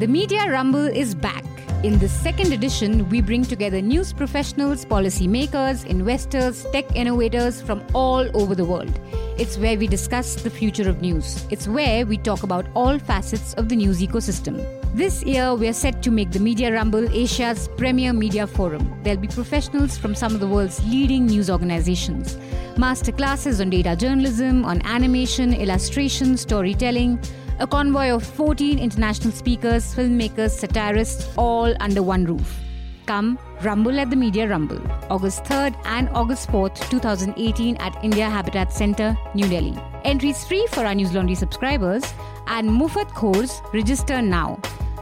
The Media Rumble is back. In this second edition, we bring together news professionals, policymakers, investors, tech innovators from all over the world. It's where we discuss the future of news. It's where we talk about all facets of the news ecosystem. This year, we are set to make the Media Rumble Asia's premier media forum. There'll be professionals from some of the world's leading news organizations, masterclasses on data journalism, on animation, illustration, storytelling a convoy of 14 international speakers, filmmakers, satirists, all under one roof. Come Rumble at the Media Rumble, August 3rd and August 4th, 2018 at India Habitat Center, New Delhi. Entries free for our News Laundry subscribers and Mufat Khors register now.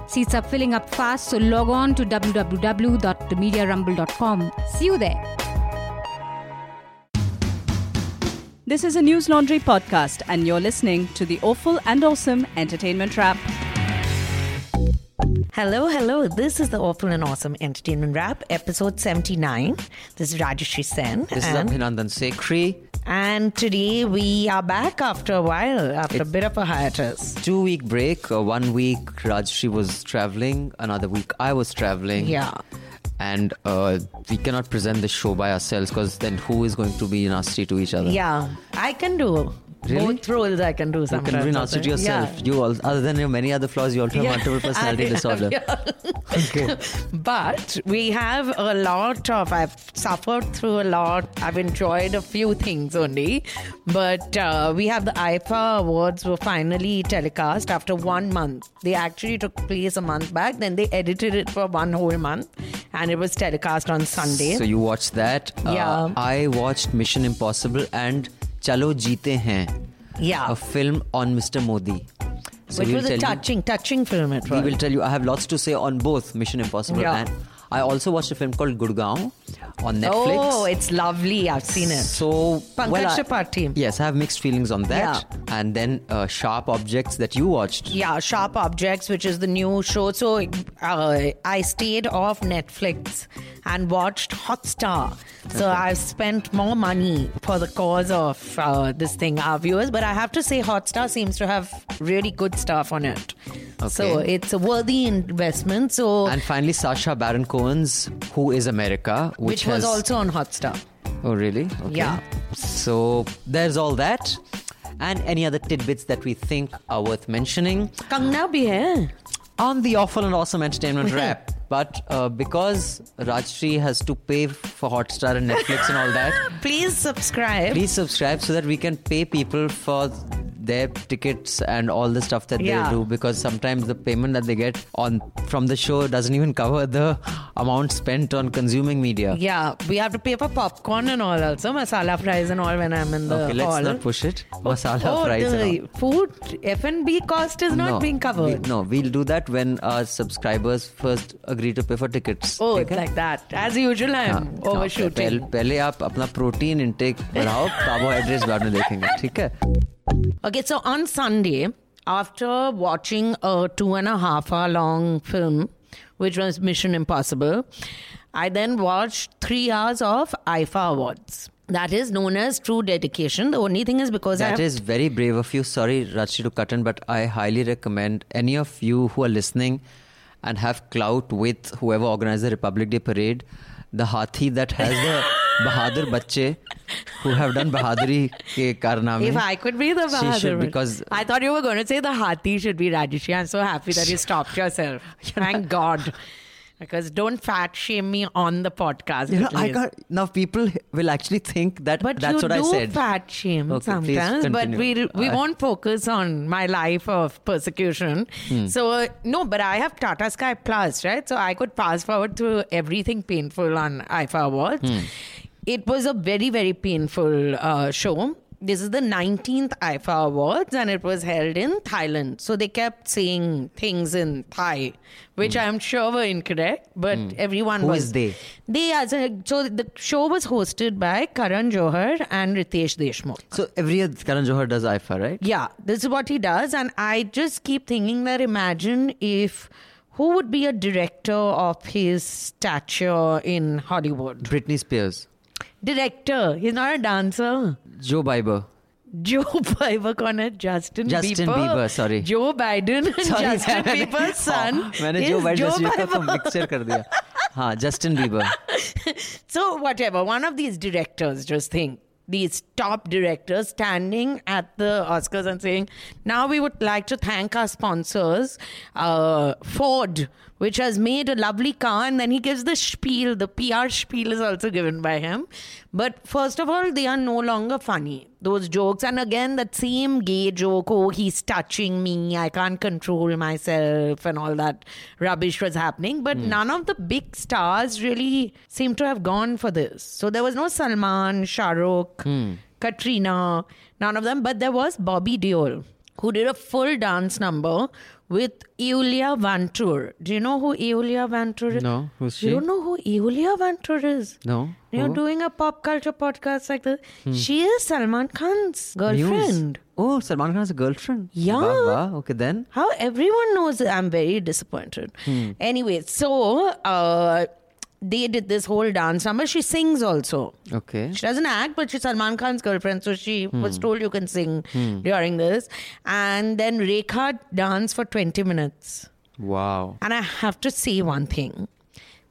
Seats are filling up fast, so log on to www.themediarumble.com. See you there. This is a News Laundry podcast, and you're listening to the Awful and Awesome Entertainment Wrap. Hello, hello. This is the Awful and Awesome Entertainment Wrap, episode 79. This is Rajyasree Sen. This and, is Abhinandan Sekhri. and today we are back after a while, after a bit of a hiatus. Two week break. Uh, one week Rajyasree was traveling. Another week I was traveling. Yeah. And uh, we cannot present the show by ourselves because then who is going to be nasty to each other? Yeah, I can do. Really? Both roles I can do You sometimes. can be I nasty to yourself. Yeah. You all, other than your many other flaws, you also have Yeah. multiple personality disorder. yeah. Okay. But we have a lot of, I've suffered through a lot. I've enjoyed a few things only. But uh, we have the IIFA Awards were finally telecast after one month. They actually took place a month back. Then they edited it for one whole month. And it was telecast on Sunday. So you watched that. Uh, Yeah. I watched Mission Impossible and Chalo जीते हैं yeah. a film on Mr. Modi. So Which was a touching, you- touching film it was. We will tell you. I have lots to say on both Mission Impossible Yeah. and I also watched a film called Gurgaon on Netflix. Oh, it's lovely. I've seen it. So Pankaj well, Tripathi. Yes, I have mixed feelings on that. And then uh, Sharp Objects that you watched. Yeah, Sharp Objects, which is the new show. So uh, I stayed off Netflix and watched Hotstar. So I've spent more money for the cause of uh, this thing, our viewers. But I have to say, Hotstar seems to have really good stuff on it. So it's a worthy investment. So And finally, Sacha Baron Cohen's Who is America, which, which was has also on Hotstar. Oh, really? Okay. Yeah. So there's all that. And any other tidbits that we think are worth mentioning Kangna bhi hai. on the awful and awesome entertainment wrap. But uh, because Rajyasree has to pay for Hotstar and Netflix and all that, Please subscribe. please subscribe so that we can pay people for their tickets and all the stuff that Yeah. they do because sometimes the payment that they get on from the show doesn't even cover the amount spent on consuming media. Yeah, we have to pay for popcorn and all also, masala fries and all when I'm in the okay, let's hall. not push it. Masala oh, fries the and all. food F&B cost is not no, being covered. we- no, we'll do that when our subscribers first agree to pay for tickets. Oh, ठीक it's है? like that. As usual, I'm हाँ, हाँ, overshooting. पहले, पहले आप अपना protein intake बढ़ाओ carbohydrates बाद में देखेंगे ठीक है Okay, so on Sunday, after watching a two and a half hour long film, which was Mission Impossible, I then watched three hours of IIFA Awards. That is known as true dedication. The only thing is because I That is very brave of you. Sorry, Rajshi, to cut in, but I highly recommend any of you who are listening and have clout with whoever organized the Republic Day parade, the Hathi that has the Bahadur Bacche who have done Bahaduri ke karname. If I could be the She Bahadur, should, because- I thought you were going to say the Hathi should be Rajeshi. I'm so happy that you stopped yourself. Thank God. Because don't fat shame me on the podcast. You know, I got now. People will actually think that But that's what I said. fat shame Okay, sometimes. But we we I- won't focus on my life of persecution. Hmm. So uh, no, but I have Tata Sky Plus, right? So I could fast forward through everything painful on IIFA Awards. Hmm. It was a very very painful uh, show. This is the 19th IIFA Awards and it was held in Thailand. So they kept saying things in Thai, which I'm sure were incorrect, but everyone Hmm. Who was. is they? They as a, so the show was hosted by Karan Johar and Riteish Deshmukh. So every year Karan Johar does IIFA, right? Yeah, this is what he does, and I just keep thinking that imagine if who would be a director of his stature in Hollywood? Britney Spears, Director. He's not a dancer. Joe Bieber. Joe Biden corner, Justin, Justin Bieber, sorry. Joe Biden and Sorry, Justin मैंने- Bieber's son. हाँ, मैंने is जो Biden Joe Justin का तो Bieber. Mixture कर दिया हाँ Justin Bieber So, whatever, one of these directors, just think, these top directors standing at the Oscars and saying, Now we would like to thank our sponsors, uh, Ford, which has made a lovely car. And then he gives the spiel, the PR spiel is also given by him. But first of all, they are no longer funny, those jokes. And again, that same gay joke, oh, he's touching me, I can't control myself, and all that rubbish was happening. But hmm. none of the big stars really seem to have gone for this. So there was no Salman, Shah Rukh, hmm. Katrina, none of them. But there was Bobby Deol, who did a full dance number with Iulia Vantur. Do you know who Iulia Vantur is? No, who's You she? don't know who Iulia Vantur is? No, You're who? doing a pop culture podcast like this. She is Salman Khan's girlfriend. Oh, Salman Khan's girlfriend. Yeah. Okay, then. How everyone knows I'm very disappointed. Anyway, so uh, they did this whole dance number. She sings also. Okay. She doesn't act, but she's Salman Khan's girlfriend, so she hmm. was told you can sing hmm. during this. And then Rekha danced for 20 minutes. Wow. And I have to say one thing.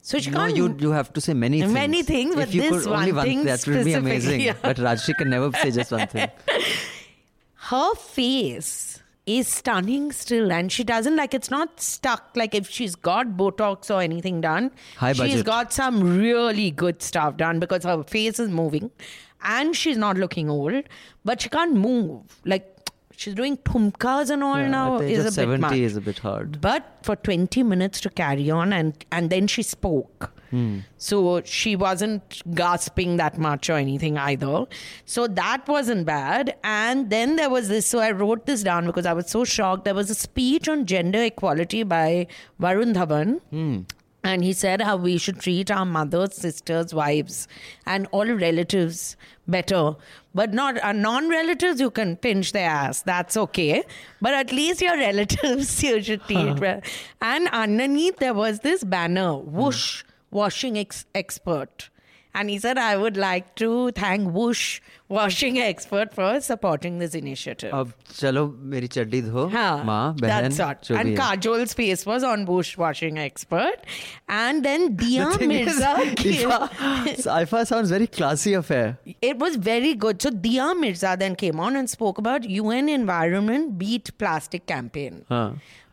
So she No, can't. you you have to say many things. Many things, but if you this could only one thing that would be amazing. yeah. But Rajyasree can never say just one thing. her face is stunning still and she doesn't like it's not stuck like if she's got botox or anything done High she's budget. got some really good stuff done because her face is moving and she's not looking old but she can't move like she's doing tumkas and all Yeah, now is a bit much. is a bit hard. but for 20 minutes to carry on and and then she spoke Hmm. so she wasn't gasping that much or anything either so that wasn't bad and then there was this so i wrote this down because i was so shocked there was a speech on gender equality by varun dhawan Hmm. and he said how we should treat our mothers, sisters, wives, and all relatives better. But not uh, non relatives, you can pinch their ass. That's okay. But at least your relatives, you should treat well. And underneath, there was this banner whoosh, washing ex- expert. And he said, I would like to thank Whoosh Washing Expert for supporting this initiative. अब chalo, मेरी chaddi dho. हाँ, माँ That's what. And Kajol's face was on Whoosh Washing Expert. And then Dia Mirza is, came. IIFA, IIFA sounds very classy affair. It was very good. So Dia Mirza then came on and spoke about UN Environment Beat Plastic campaign.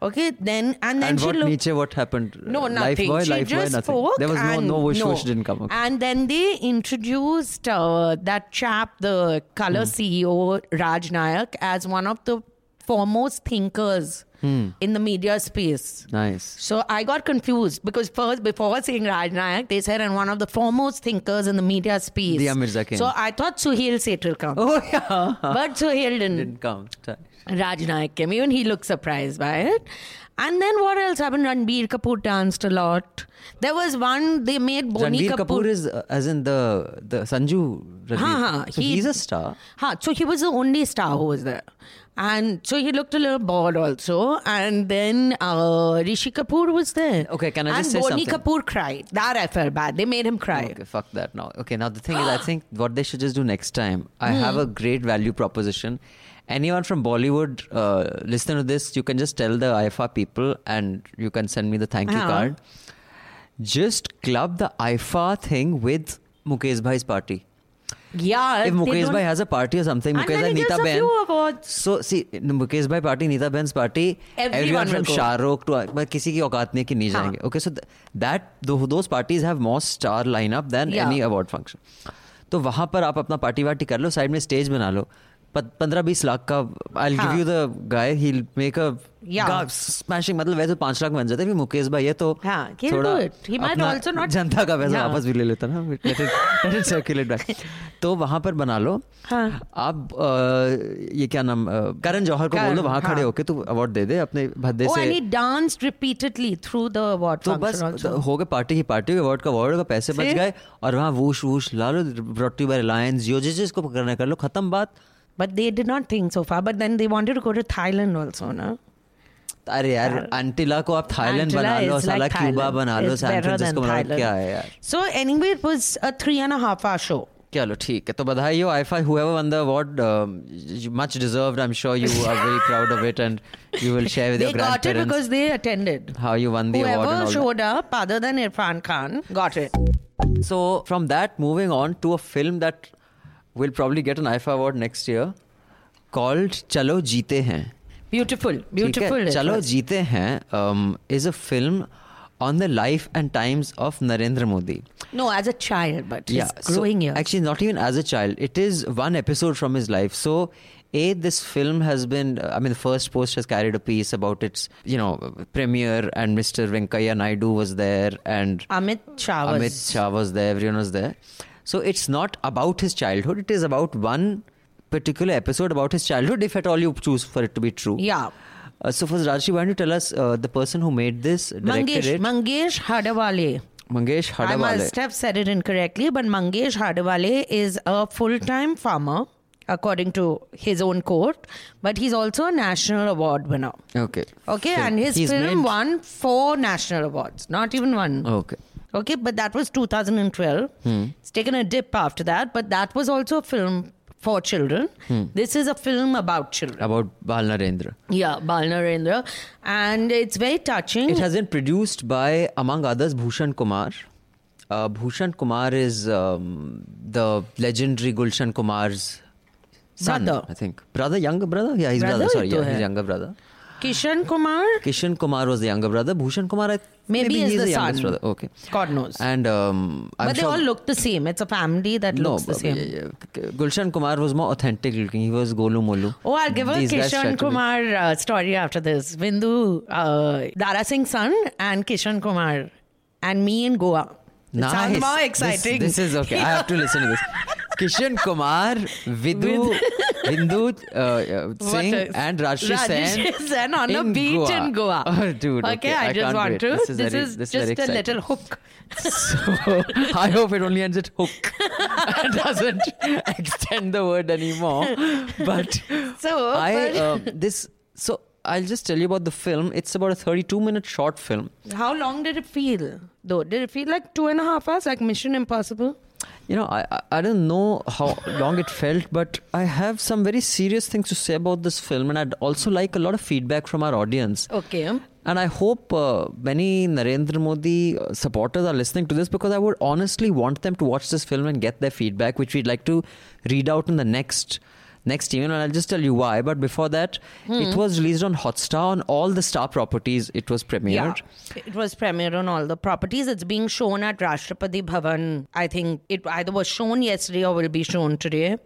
Okay, then and then and she what looked. Nietzsche, what happened? No, nothing. Life boy, she life just boy, nothing. spoke. There was no no whoosh no. whoosh didn't come. Okay. And then they introduced uh, that chap, the color Hmm. CEO Raj Nayak, as one of the foremost thinkers Hmm. in the media space. Nice. So I got confused because first, before seeing Raj Nayak, they said and one of the foremost thinkers in the media space. Dia Mirza came. So I thought Suhail will come. Oh yeah. But Suhail didn't. Didn't come. Raj Nayak came. Even he looked surprised by it. And then what else happened? Ranbir Kapoor danced a lot. There was one, they made Boni Ranbir Kapoor is uh, as in the the Sanju. Ranbir. Haan, haan, so he- he's a star. Huh, so he was the only star who was there. And so he looked a little bored also. And then uh, Rishi Kapoor was there. Okay, can I just and say Boni something? Kapoor cried. That I felt bad. They made him cry. Okay, fuck that now. Okay, now the thing is, I think what they should just do next time. I have Hmm. a great value proposition. Anyone from Bollywood uh, listen to this, you can just tell the IFA people, and you can send me the thank you Uh-huh. card. Just club the IFA thing with Mukesh Bhai's party. Yeah. if Mukesh Bhai has a party or something, And Mukesh Bhai, Nita Ben. So see, Mukesh Bhai party, Nita Ben's party, Everyone everyone from. Shah Rukh to but किसी की औकात नहीं है कि नहीं हाँ. जाएँगे. Okay, so that those parties have more star lineup than Yeah. any award function. तो वहाँ पर आप अपना पार्टी वार्टी कर लो साइड में स्टेज बना लो पंद्रह बीस लाख का आई गिव हाँ. You the guy he make a. Smashing मतलब वैसे पाँच लाख बन जाते हैं मुकेश भाई है तो हाँ, थोड़ा not- जनता का पैसा Yeah. वापस भी ले लेता ना circulate back. तो वहाँ पर बना लो हाँ. आप अ, ये क्या नाम करण जौहर को बोल दो वहाँ खड़े हाँ. होके तू अवार्ड दे दे अपने भद्दे Oh, and he से danced repeatedly through the award तो बस हो गए पार्टी की पार्टी अवार्ड का अवार्ड का पैसे बच गए और वहाँ वूश वूश ला लो ब्रॉट बाय रिलायंस जो जिसको करना कर लो खत्म बात But they did not think so far. But then they wanted to go to Thailand also, no? अरे यार अंटिला को आप थाईलैंड Antilla बना लो is साला like क्यूबा Thailand. बना लो It's San better than Francisco बना लो Thailand. क्या है यार So anyway, it was a three and a half hour show. चलो ठीक है तो बधाई हो IIFA whoever won the award um, much deserved I'm sure you are very proud of it and you will share with They your got it grandparents because they attended. how you won the award and Whoever all that. showed up other than Irfan Khan got it. So from that, moving on to a film that will probably get an IIFA award next year called Chalo Jeete Hain. Beautiful, beautiful. Chalo Jeete Hain um, is a film on the life and times of Narendra Modi. No, as a child, but yeah, growing so. Actually, not even as a child. It is one episode from his life. So, a this film has been. Uh, I mean, the first post has carried a piece about its, you know, premiere, and Mr. Venkaiah Naidu was there, and Amit Shah. Amit Shah was there. Everyone was there. So it's not about his childhood, it is about one particular episode about his childhood, if at all you choose for it to be true. Yeah. Uh, so, first, Rajshi, why don't you tell us uh, the person who made this, directed Mangesh, it? Mangesh Hadawale. Mangesh I must have said it incorrectly, but Mangesh Hadawale is a full time farmer, according to his own quote, but he's also a national award winner. Okay. Okay, Film. and his film made- won four national awards, not even one. Okay. Okay, but that was 2012. Hmm. It's taken a dip after that, but that was also a film for children. Hmm. This is a film about children. About Bal Narendra. Yeah, Bal Narendra. And it's very touching. It has been produced by, among others, Bhushan Kumar. Uh, Bhushan Kumar is um, the legendary Gulshan Kumar's son, brother. I think. Brother, younger brother? Yeah, his brother, brother sorry. Yeah, his younger brother. Kishan Kumar, Kishan Kumar was the younger brother. Bhushan Kumar, I, maybe, maybe is he's the the youngest son. brother. Okay. God knows. And um, but they sure, all look the same. It's a family that no, looks the same. Gulshan Kumar was more authentic looking. He was Golu Molu. Oh, I'll give a These tried Kishan Kumar uh, story after this. Vindu, uh, Dara Singh's son, and Kishan Kumar, and me in Goa. It sounds Nice. more This- exciting. This, is okay. I have to listen to this. Kishan Kumar, Vidu, Hindu uh, uh, Singh, and Rajesh Sen. Sen on a beach Goa. in Goa. Oh, dude. Okay, Okay, I, just want wait. to. This is, very, this is this just a little hook. So I hope it only ends at hook and doesn't extend the word anymore. But So, I um, this so I'll just tell you about the film. It's about a 32 minute short film. How long did it feel, though? Did it feel like two and a half hours, like Mission Impossible? You know, I I- don't know how long it felt, but I have some very serious things to say about this film, and I'd also like a lot of feedback from our audience. Okay. And I hope uh, many Narendra Modi uh, supporters are listening to this because I would honestly want them to watch this film and get their feedback, which we'd like to read out in the next next email. And I'll just tell you why. But before that, it was released on Hotstar on all the Star properties. It was premiered. Yeah, it was premiered on all the properties. It's being shown at Rashtrapati Bhavan. I think it either was shown yesterday or will be shown today.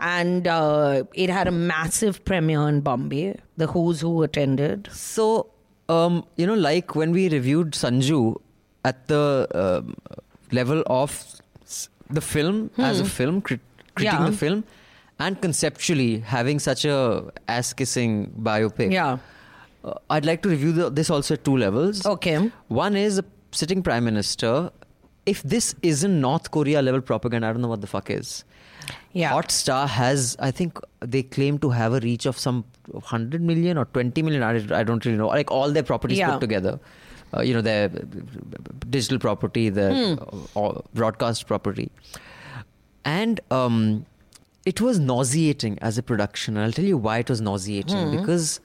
And uh, it had a massive premiere in Bombay. The Who's Who attended. So, um, you know, like when we reviewed Sanju at the um, level of the film as a film, crit- critiquing Hmm. Yeah. the film, and conceptually having such a ass kissing biopic. Yeah. Uh, I'd like to review the, this also at two levels. Okay. One is a sitting prime minister. If this isn't North Korea level propaganda, I don't know what the fuck is. Yeah. Hotstar has, I think, they claim to have a reach of some 100 million or 20 million. I, I don't really know. Like all their properties Yeah. put together. Uh, you know, their digital property, their Hmm. broadcast property. And um, it was nauseating as a production. And I'll tell you why it was nauseating. Hmm. Because,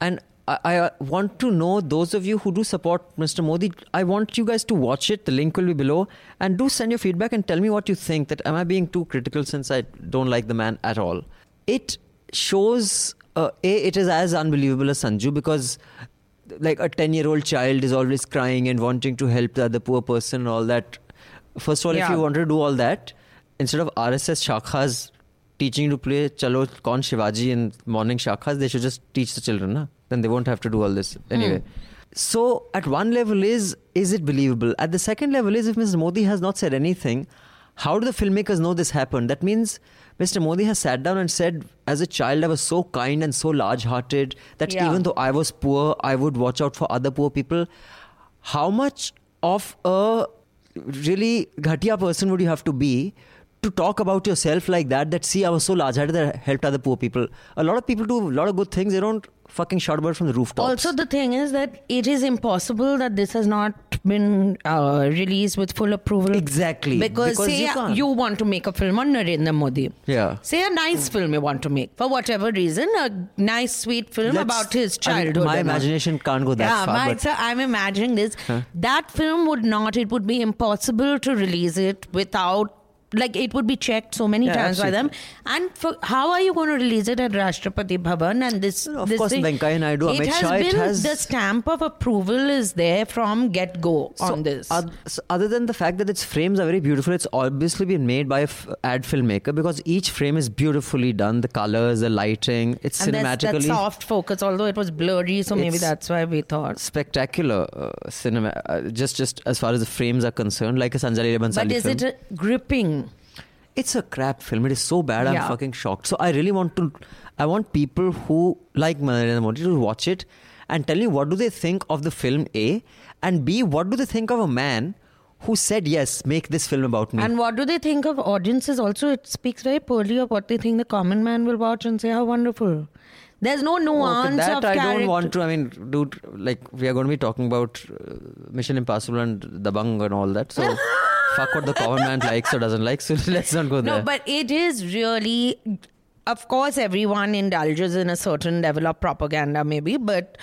and I, I want to know those of you who do support Mr. Modi, I want you guys to watch it. The link will be below. And do send your feedback and tell me what you think. That am I being too critical since I don't like the man at all? It shows, uh, A, it is as unbelievable as Sanju because like a 10 year old child is always crying and wanting to help the other poor person and all that. First of all, if you want to do all that, instead of RSS shakhas teaching to play Chalo Kaun Shivaji in morning shakhas, they should just teach the children. Na? Then they won't have to do all this. Hmm. Anyway. So at one level is is it believable? At the second level is if Mr. Modi has not said anything, how do the filmmakers know this happened? That means Mr. Modi has sat down and said, as a child, I was so kind and so large hearted that Yeah. even though I was poor, I would watch out for other poor people. How much of a really ghatia person would you have to be to talk about yourself like that? That see, I was so large hearted that I helped other poor people. A lot of people do a lot of good things. They don't fucking shout about from the rooftops. Also, the thing is that it is impossible that this has not been uh, released with full approval? Exactly, Because, because say you you want to make a film on Narendra Modi. Yeah. Say a nice film you want to make for whatever reason, a nice sweet film Let's- about his I mean, childhood. my imagination can't go that yeah, far, my- but- so I'm imagining this. That film would not. It would be impossible to release it without. Like it would be checked so many Yeah, times by them, and for how are you going to release it at Rashtrapati Bhavan? And this, No, of this course, thing, Venkaiah Naidu, it Amit has Shah, it been has- the stamp of approval is there from get go on this. so other than the fact that its frames are very beautiful, it's obviously been made by a f- ad filmmaker because each frame is beautifully done. The colors, the lighting, it's and there's that cinematically soft focus, although it was blurry, so maybe that's why we thought. spectacular uh, cinema. Uh, just, just as far as the frames are concerned, like a Sanjay Leela Bhansali But is film. it a gripping? It's a crap film. It is so bad. I'm fucking shocked. So I really want to. I want people who like Narendra Modi to watch it and tell me what do they think of the film A, and B, what do they think of a man who said yes, make this film about me. And what do they think of audiences? Also, it speaks very poorly of what they think the common man will watch and say how wonderful. There's no Okay, nuance that of I character. don't want to. I mean, dude, like we are going to be talking about uh, Mission Impossible and Dabangg and all that. So fuck what the common man likes or doesn't like. So let's not go there. No, but it is really. Of course, everyone indulges in a certain level of propaganda, maybe, but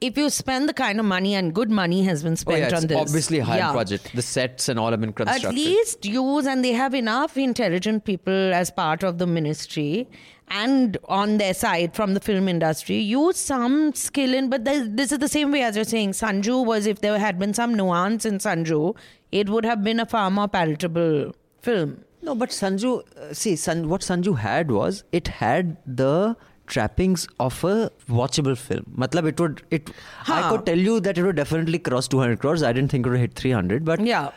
if you spend the kind of money and good money has been oh, spent yeah, on this, obviously high yeah. budget. The sets and all have been constructed. At least use, and they have enough intelligent people as part of the ministry and on their side from the film industry. Use some skill in, but this this is the same way as you're saying. Sanju was, if there had been some nuance in Sanju, it would have been a far more palatable film. No, but Sanju, uh, see, San, what Sanju had was it had the trappings of a watchable film. Matlab, it would, it. I could tell you that it would definitely cross 200 crores. I didn't think it would hit 300, but Yeah.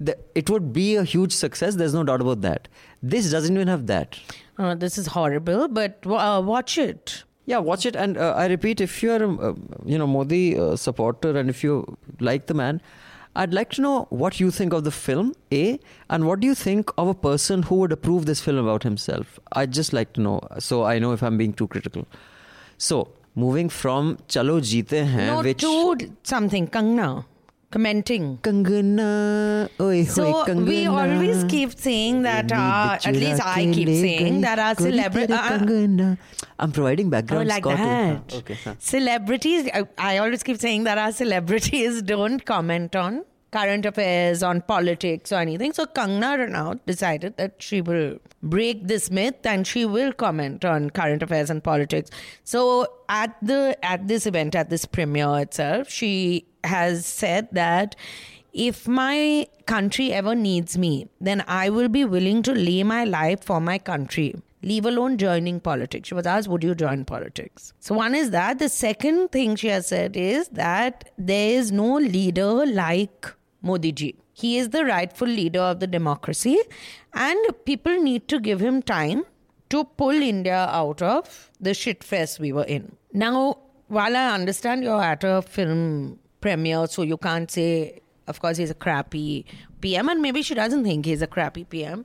the, it would be a huge success. There's no doubt about that. This doesn't even have that. Uh, this is horrible, but uh, watch it. Yeah, watch it. And uh, I repeat, if you're, a, uh, you know, Modi uh, supporter and if you like the man, I'd like to know what you think of the film, A, and what do you think of a person who would approve this film about himself? I'd just like to know, so I know if I'm being too critical. So, moving from Chalo Jeete Hain, no, which... to something, Kangna, commenting. Kangana, oi, So oi, Kangana. we always keep saying that, uh, at least I keep saying that our celebrity. I'm providing Oh, background like score to- that. Okay. Celebrities, I, I always keep saying that our celebrities don't comment on current affairs, on politics, or anything. So Kangna Ranaut decided that she will break this myth and she will comment on current affairs and politics. So at the at this event, at this premiere itself, she has said that if my country ever needs me, then I will be willing to lay my life for my country. Leave alone joining politics. She was asked, Would you join politics? So, one is that. The second thing she has said is that there is no leader like Modi ji. He is the rightful leader of the democracy, and people need to give him time to pull India out of the shit fest we were in. Now, while I understand you're at a film premiere, so you can't say, of course, he's a crappy PM, and maybe she doesn't think he's a crappy PM.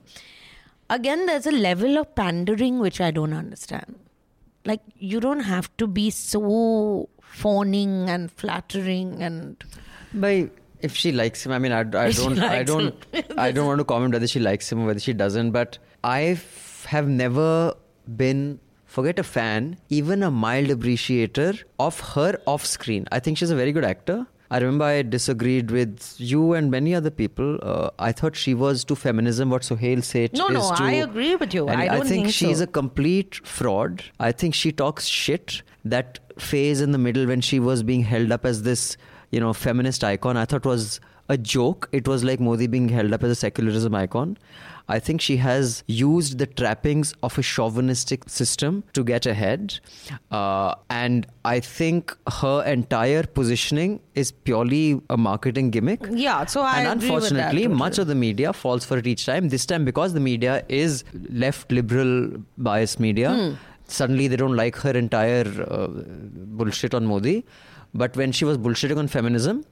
Again, there's a level of pandering which I don't understand. Like, you don't have to be so fawning and flattering and. By if she likes him, I mean, I, I don't, I don't. I don't want to comment whether she likes him or whether she doesn't. But I have never been, forget a fan, even a mild appreciator of her off screen. I think she's a very good actor. I remember I disagreed with you and many other people. Uh, I thought she was to feminism what Sohail said. No, is no, to, I agree with you. I don't think, think she's so. a complete fraud. I think she talks shit. That phase in the middle when she was being held up as this, you know, feminist icon, I thought was a joke. It was like Modi being held up as a secularism icon. I think she has used the trappings of a chauvinistic system to get ahead. Uh, and I think her entire positioning is purely a marketing gimmick. Yeah, so I and with that unfortunately, much of the media falls for it each time. This time, because the media is left liberal biased media, Hmm. suddenly they don't like her entire uh, bullshit on Modi. But when she was bullshitting on feminism,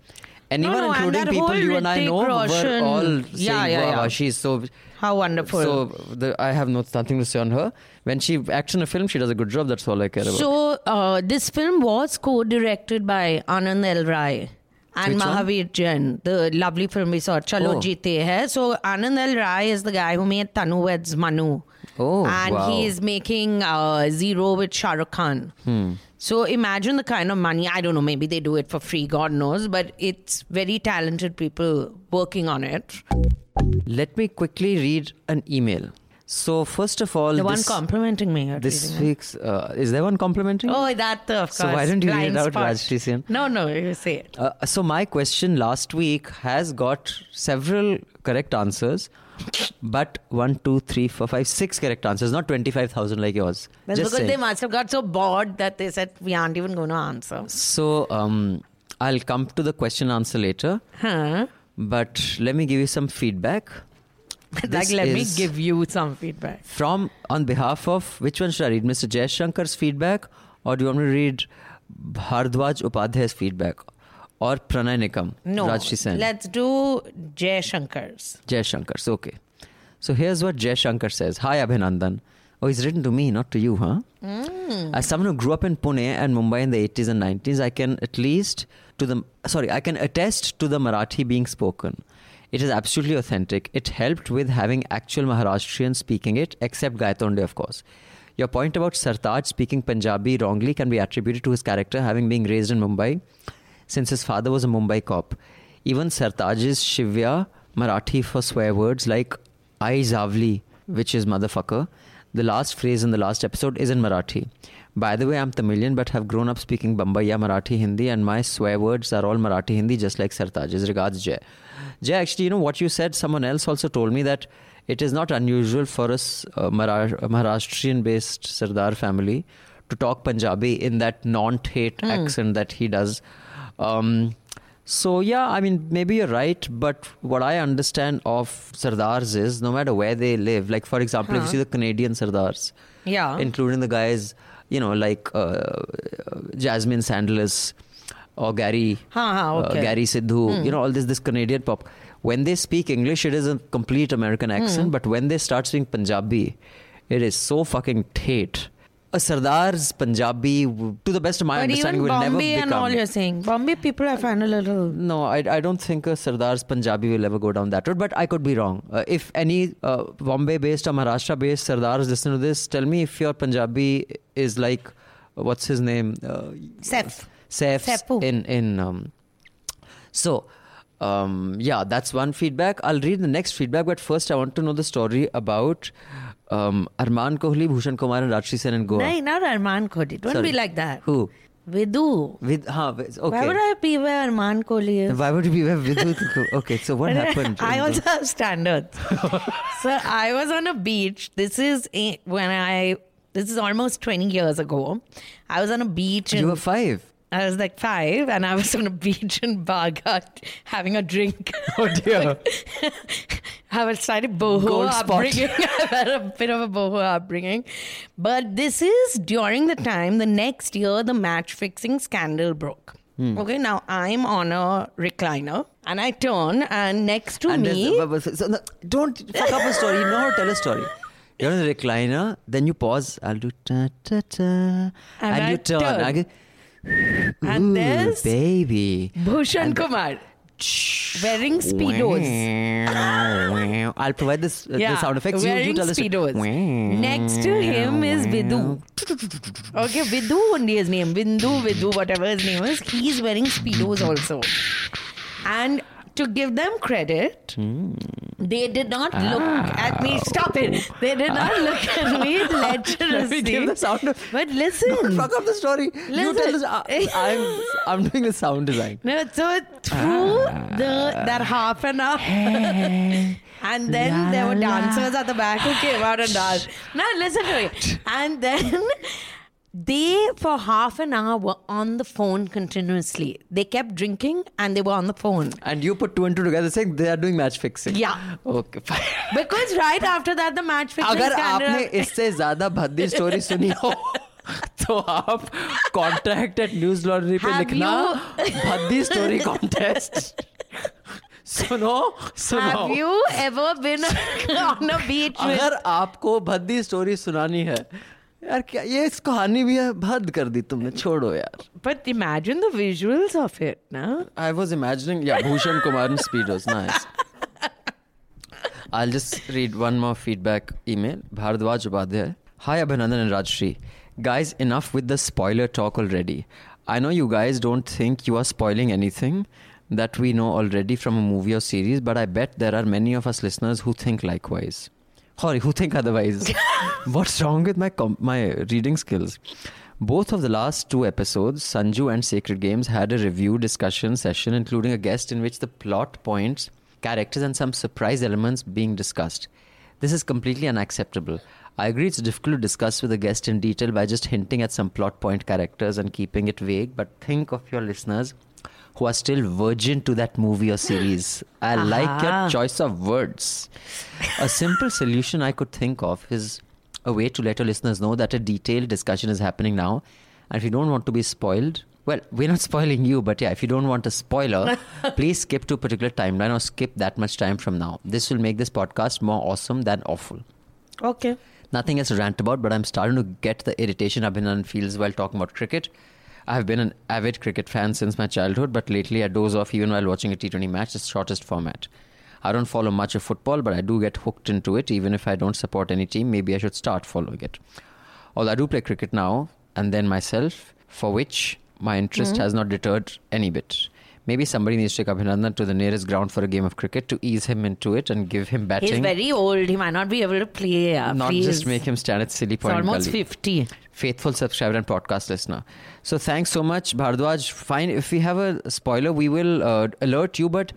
anyone, no, and including people you and I know, Roshan- were all saying, Yeah, yeah, wow, yeah. she's so. How wonderful. So the, I have no, nothing to say on her. When she acts in a film, she does a good job. That's all I care about. So uh, this film was co-directed by Anand L. Rai and Which one? Mahavir Jain, the lovely film we saw, Chalo Oh. Jeete Hai. So Anand L. Rai is the guy who made Tanu Weds Manu. Oh, and wow. is making uh, Zero with Shah Rukh Khan. Hmm. So imagine the kind of money. I don't know. Maybe they do it for free. God knows. But it's very talented people working on it. Let me quickly read an email. So first of all, The one this, complimenting me. this week's uh, is there one complimenting? Oh, that uh, of course. So why don't you read Blind it out, spot. No, no, you say it. Uh, so my question last week has got several correct answers, but one, two, three, four, five, six correct answers, not twenty-five thousand like yours. That's Just because they must have got so bored that they said we aren't even going to answer. So um, I'll come to the question answer later, Huh? but let me give you some feedback. like, let me give you some feedback. From on behalf of which one should I read, Mr. Jayashankar's feedback, or do you want me to read Bhardwaj Upadhyay's feedback, or Pranay Nikam, No, Rajyasree Sen? let's do Jay Shankar's. Jay Shankar's. Okay. So here's what Jay Shankar says. Hi, Abhinandan. Oh, he's written to me, not to you, huh? Hmm. As someone who grew up in Pune and Mumbai in the 80s and 90s, I can at least to the sorry, I can attest to the Marathi being spoken. It is absolutely authentic. It helped with having actual Maharashtrians speaking it, except Gaitonde, of course. Your point about Sartaj speaking Punjabi wrongly can be attributed to his character having been raised in Mumbai, since his father was a Mumbai cop. Even Sartaj's Shivya Marathi for swear words like I Zavli, which is motherfucker. The last phrase in the last episode is in Marathi. By the way, I'm Tamilian but have grown up speaking Bambaya Marathi Hindi and my swear words are all Marathi Hindi just like Sartaj's. Regards, Jay. Jay, actually, you know what you said? Someone else also told me that it is not unusual for us uh, Maharashtrian based Sardar family to talk Punjabi in that non-hate accent that he does. Um, so yeah, I mean maybe you're right, but what I understand of Sardars is no matter where they live, like for example, if you see the Canadian Sardars, Yeah. including the guys, you know, like uh, Jasmine Sandlas or Gary, Ha, ha, uh, okay. Gary Sidhu, you know, all this this Canadian pop. When they speak English, it is a complete American accent, but when they start speaking Punjabi, it is so fucking tate. A Sardar's Punjabi, to the best of my But understanding, will never Bombay become. and all you're saying, Bombay people I find a little. No, I, I don't think a Sardar's Punjabi will ever go down that road, but I could be wrong. Uh, if any uh, Bombay based or Maharashtra based Sardars listen to this, tell me if your Punjabi is like, uh, what's his name? Uh, Seth. Saif Saifu. in in um, so um, yeah that's one feedback i'll read the next feedback but first i want to know the story about um, arman kohli bhushan kumar and rajshri sen in goa No, not Arman Kohli. Don't Sorry. be like that. who Vidhu. with huh, okay Why would I be where Arman Kohli is? why would you be with Vidhu? okay so what happened I also have standards. so I was on a beach. This is when I. This is almost 20 years ago. I was on a beach you in were five I was like five, and I was on a beach in Bagat having a drink. oh dear I was slightly boho Gold upbringing. I've had a bit of a boho upbringing. But this is during the time, the next year, the match fixing scandal broke. Hmm. Okay, now I'm on a recliner and I turn, and next to and me, there's- but- but- so no, don't fuck up a story you know how to tell a story you're on the recliner then you pause i'll do ta ta ta and, I you turn, turn. And "Ooh, there's baby Bhushan Kumar wearing speedos. I'll provide this uh, the sound effects. You, you wearing tell speedos. Next to him is Vidu. Okay, Vidu only his name. Vindu, Vidu, whatever his name is. He's wearing speedos also. And to give them credit, Hmm. they did not look at me. Stop it. They did not look at me Let me give the sound. Of, But listen. fuck up the story. You tell Listen. I, I'm I'm doing the sound design. No, so through the that half an hour, and then there were dancers at the back who came out and danced. Now listen to it. And then they, for half an hour, were on the phone continuously. They kept drinking and they were on the phone. And you put two and two together, saying they are doing match fixing. Yeah. Okay. Fine. Because right after that, the match fixing अगर scandal. आपने इससे ज्यादा भद्दी story सुनी हो तो आप contact at news laundry पे Have लिखना you- भद्दी स्टोरी कॉन्टेस्ट सुनो सुनो Have you ever been on a beach with अगर आपको भद्दी स्टोरी सुनानी है यार क्या ये इस कहानी भी भद कर दी तुमने छोड़ो यार। But imagine the visuals of it ना आई वाज इमेजिनिंग या भूषण कुमार ने speed was nice I just read one more feedback email Bhardwaj Upadhyay hi Abhinandan and Rajshri guys enough with the spoiler talk already I know you guys don't think you are spoiling anything that we know already from a movie और series but I bet there are many of us listeners who think likewise Sorry, who think otherwise? What's wrong with my com- my reading skills? Both of the last two episodes, Sanju and Sacred Games, had a review discussion session, including a guest in which the plot points, characters, and some surprise elements being discussed. This is completely unacceptable. I agree it's difficult to discuss with a guest in detail by just hinting at some plot point characters and keeping it vague, but think of your listeners who are still virgin to that movie or series. I like your choice of words. A simple solution I could think of is a way to let our listeners know that a detailed discussion is happening now. And if you don't want to be spoiled, well, we're not spoiling you, but yeah, if you don't want a spoiler, please skip to a particular timeline or skip that much time from now. This will make this podcast more awesome than awful. Okay. Nothing else to rant about, but I'm starting to get the irritation Abhinan feels while talking about cricket. I've been an avid cricket fan since my childhood, but lately I doze off even while watching a T20 match, the shortest format. I don't follow much of football, but I do get hooked into it. Even if I don't support any team, maybe I should start following it. Although I do play cricket now and then myself, for which my interest mm-hmm. has not deterred any bit. Maybe somebody needs to take Abhinandan to the nearest ground for a game of cricket to ease him into it and give him batting. He's very old. He might not be able to play. Uh, not please. just make him stand at silly It's point. almost gully. 50. Faithful subscriber and podcast listener. So thanks so much, Bhardwaj. Fine, if we have a spoiler, we will uh, alert you. But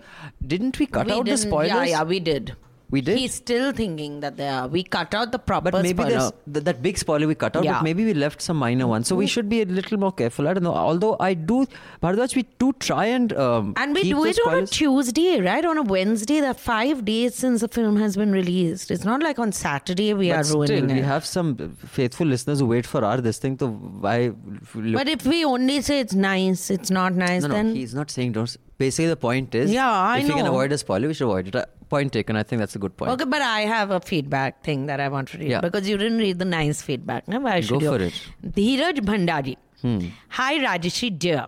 didn't we cut We out the spoilers? Yeah, yeah, we did. We did? He's still thinking that they are. We cut out the proper But maybe spoiler. th- that big spoiler we cut out, Yeah. but maybe we left some minor ones. So we should be a little more careful. I don't know. Although I do, Bhardwaj, we do try and um, And we do it on a Tuesday, right? On a Wednesday. There are five days since the film has been released. It's not like on Saturday we But are still, ruining we it. have some faithful listeners who wait for our this thing. So why? Look, but if we only say it's nice, it's not nice, no, no, then he's not saying don't. Basically, the point is, Yeah, I if you can avoid a spoiler, we should avoid it. Point taken. I think that's a good point. Okay, but I have a feedback thing that I want to read Yeah. because you didn't read the nice feedback. No? Why should Go you? for it. Dheeraj Bhandari. Hmm. Hi, Rajyasree dear.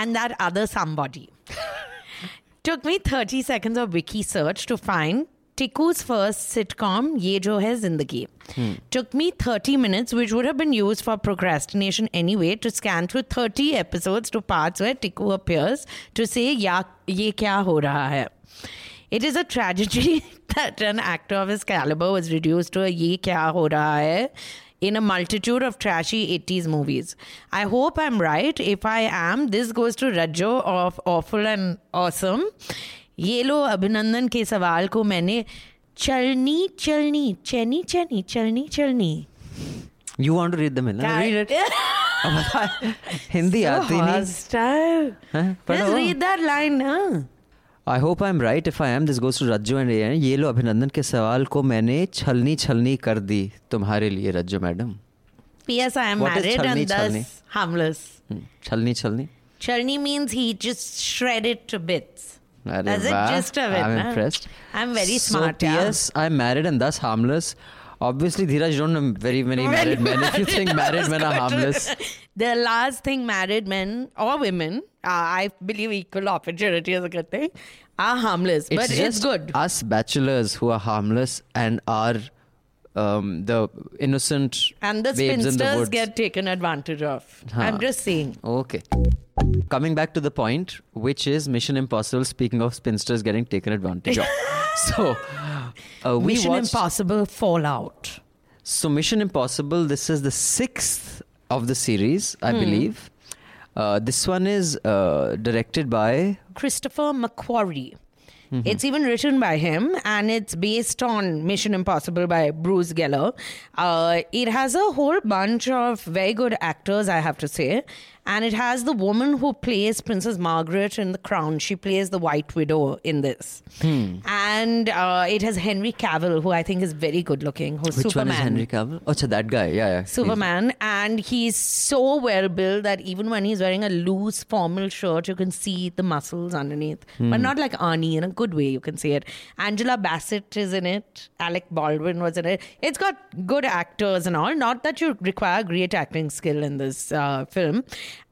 And that other somebody. Took me 30 seconds of wiki search to find Tiku's first sitcom, Ye Jo Hai Zindagi. Hmm. Took me 30 minutes, which would have been used for procrastination anyway, to scan through 30 episodes to parts where Tiku appears to say, Ya, ye kya ho raha hai? It is a tragedy that an actor of his caliber was reduced to a ye kya ho raha hai in a multitude of trashy 80s movies. I hope I'm right. If I am, this goes to Rajo of Awful and Awesome. ये लो अभिनंदन के सवाल को मैंने चलनी चलनी चनी चनी चलनी चलनी You want to read them in? huh? Read it. अब बता, हिंदी आती नहीं Hostile. हैं? Just पढ़ो। read that line, huh? I hope I'm right. If I am, this goes to Rajjo and ये ये लो अभिनंदन के सवाल को मैंने छलनी छलनी कर दी तुम्हारे लिए Rajjo madam P.S. I am What married and thus chalni? harmless. Hmm, chalni chalni Chalni means he just shredded to bits. That's वाह, gist of it. I'm impressed. I'm very so, smart. yeah. Yes, I'm married and thus harmless. Obviously, Dheeraj, you don't know very many married men. If you think married men are harmless, The last thing married men or women, uh, I believe equal opportunity is a good thing, are harmless. but just it's good. Us bachelors who are harmless and are um, the innocent And the babes in the spinsters woods. get taken advantage of. Huh. I'm just saying. Okay. Coming back to the point, which is Mission Impossible. Speaking of spinsters getting taken advantage of, so uh, we Mission watched. Impossible Fallout. So Mission Impossible. This is the sixth of the series, Hmm. I believe. Uh, this one is uh, directed by Christopher McQuarrie. Mm-hmm. It's even written by him and it's based on Mission Impossible by Bruce Geller. Uh, it has a whole bunch of very good actors, I have to say. And it has the woman who plays Princess Margaret in The Crown. She plays the White Widow in this, Hmm. and uh, it has Henry Cavill, who I think is very good looking, who's Which Superman. one is Henry Cavill? Oh, so that guy. Yeah, yeah. Superman, and he's so well built that even when he's wearing a loose formal shirt, you can see the muscles underneath, but not like Arnie in a good way. You can see it. Angela Bassett is in it. Alec Baldwin was in it. It's got good actors and all. Not that you require great acting skill in this uh, film,